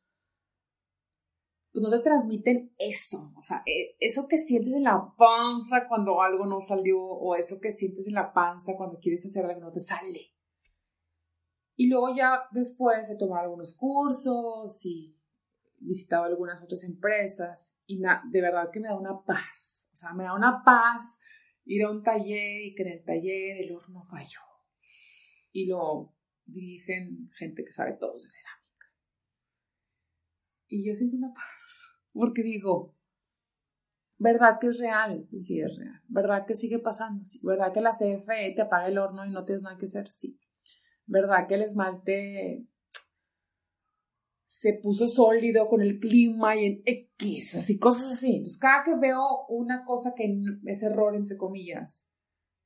pues no te transmiten eso, o sea, e, eso que sientes en la panza cuando algo no salió o eso que sientes en la panza cuando quieres hacer algo no te sale. Y luego ya después he tomado algunos cursos y visitado algunas otras empresas y de verdad que me da una paz, o sea, me da una paz ir a un taller y que en el taller el horno falló y lo dirigen gente que sabe todo de cerámica y yo siento una paz, porque digo, ¿verdad que es real? Sí, es real. ¿Verdad que sigue pasando? Sí. ¿Verdad que la CFE te apaga el horno y no tienes nada que hacer? Sí. ¿Verdad que el esmalte se puso sólido con el clima y en X, así, cosas así? Entonces, cada que veo una cosa que es error, entre comillas,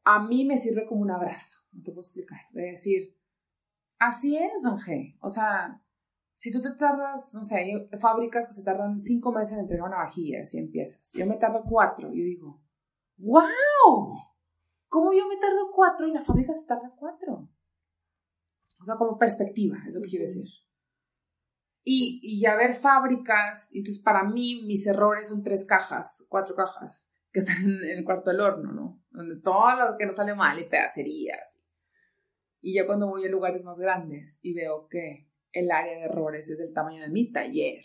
a mí me sirve como un abrazo, no te puedo explicar, de decir, así es, G. O sea, si tú te tardas, no sé, hay fábricas que se tardan cinco meses en entregar una vajilla, si empiezas. Yo me tardo cuatro. Yo digo, ¡wow! ¿Cómo yo me tardo cuatro y la fábrica se tarda cuatro? O sea, como perspectiva, es lo que quiero decir. Y, y ya ver fábricas, entonces para mí mis errores son tres cajas, cuatro cajas, que están en el cuarto del horno, ¿no? Donde todo lo que no sale mal y pedacerías. Y ya cuando voy a lugares más grandes y veo que el área de errores es del tamaño de mi taller.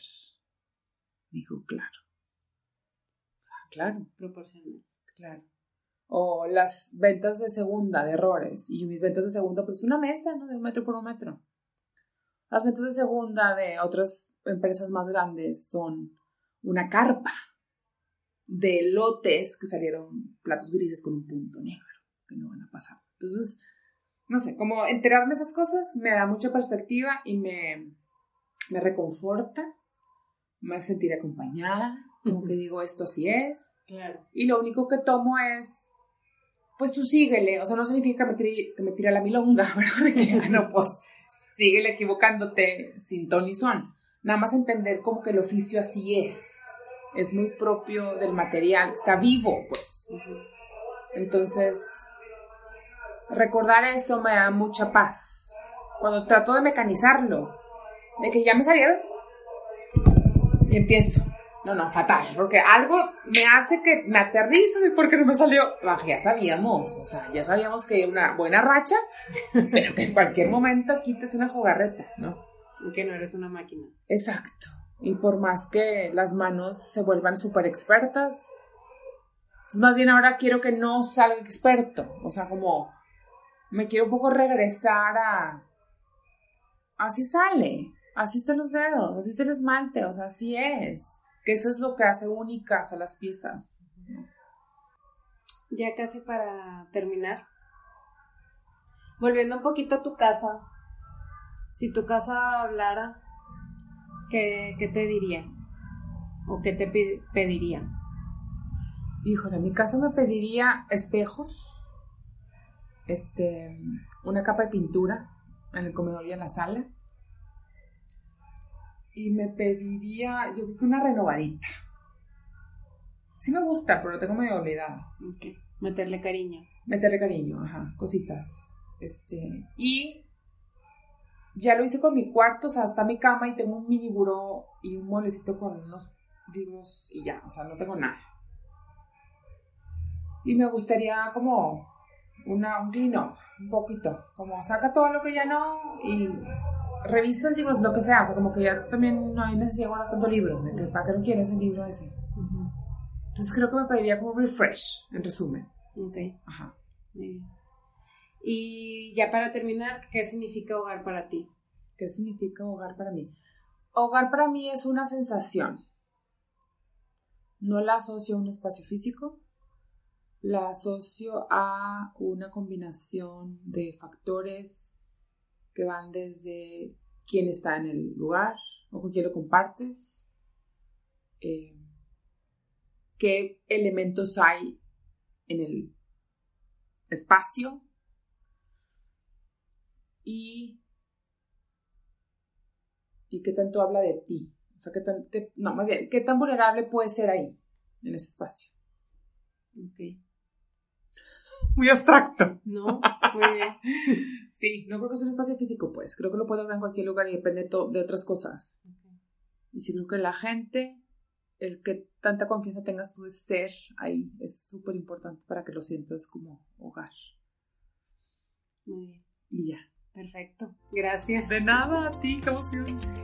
Dijo, claro. claro. Proporcional. Claro. O las ventas de segunda de errores. Y mis ventas de segunda, pues una mesa, ¿no? De un metro por un metro. Las ventas de segunda de otras empresas más grandes son una carpa de lotes que salieron platos grises con un punto negro, que no van a pasar. Entonces, no sé, como enterarme esas cosas me da mucha perspectiva y me, me reconforta, me hace sentir acompañada, como que digo, esto así es. Claro. Y lo único que tomo es, pues tú síguele, o sea, no significa que me tire, que me tire la milonga, ¿verdad? no, pues síguele equivocándote sin ton ni son. Nada más entender como que el oficio así es. Es muy propio del material, está vivo, pues. Entonces, recordar eso me da mucha paz. Cuando trato de mecanizarlo, de que ya me salieron, y empiezo. No, no, fatal, porque algo me hace que me aterrizo y porque no me salió. Ah, ya sabíamos, o sea, ya sabíamos que una buena racha, pero que en cualquier momento quites una jugarreta, ¿no? Que no eres una máquina. Exacto. Y por más que las manos se vuelvan súper expertas, pues más bien ahora quiero que no salga experto, o sea, como me quiero un poco regresar a... Así sale, así están los dedos, así está el esmalte, o sea, así es. Que eso es lo que hace únicas a las piezas. Ya casi para terminar. Volviendo un poquito a tu casa, si tu casa hablara, ¿qué, qué te diría? ¿O qué te pediría? Híjole, mi casa me pediría espejos este, una capa de pintura en el comedor y en la sala. Y me pediría, yo creo que una renovadita. Sí me gusta, pero lo tengo medio olvidado. Okay. Meterle cariño. Meterle cariño, ajá, cositas. Este, y ya lo hice con mi cuarto, o sea, está mi cama y tengo un mini buró y un mueblecito con unos libros y ya, o sea, no tengo nada. Y me gustaría como una, un clean up, un poquito, como saca todo lo que ya no y revisa el libro, lo que sea, o sea, como que ya también no hay necesidad de guardar tanto libro, de que para qué no quieres el libro ese. Entonces creo que me pediría como refresh, en resumen. Ok. Ajá. Y ya para terminar, ¿qué significa hogar para ti? ¿Qué significa hogar para mí? Hogar para mí es una sensación. No la asocio a un espacio físico, la asocio a una combinación de factores que van desde quién está en el lugar o con quién lo compartes, eh, qué elementos hay en el espacio y, y qué tanto habla de ti. O sea, qué tan, qué tan vulnerable puede ser ahí, en ese espacio. Ok. Muy abstracto. No, muy bien. sí, no creo que sea un espacio físico, pues. Creo que lo puede ver en cualquier lugar y depende de otras cosas. Y sí creo que la gente, el que tanta confianza tengas tú de ser ahí, es súper importante para que lo sientas como hogar. Muy bien. Y ya. Perfecto. Gracias. De nada, a ti, qué emoción.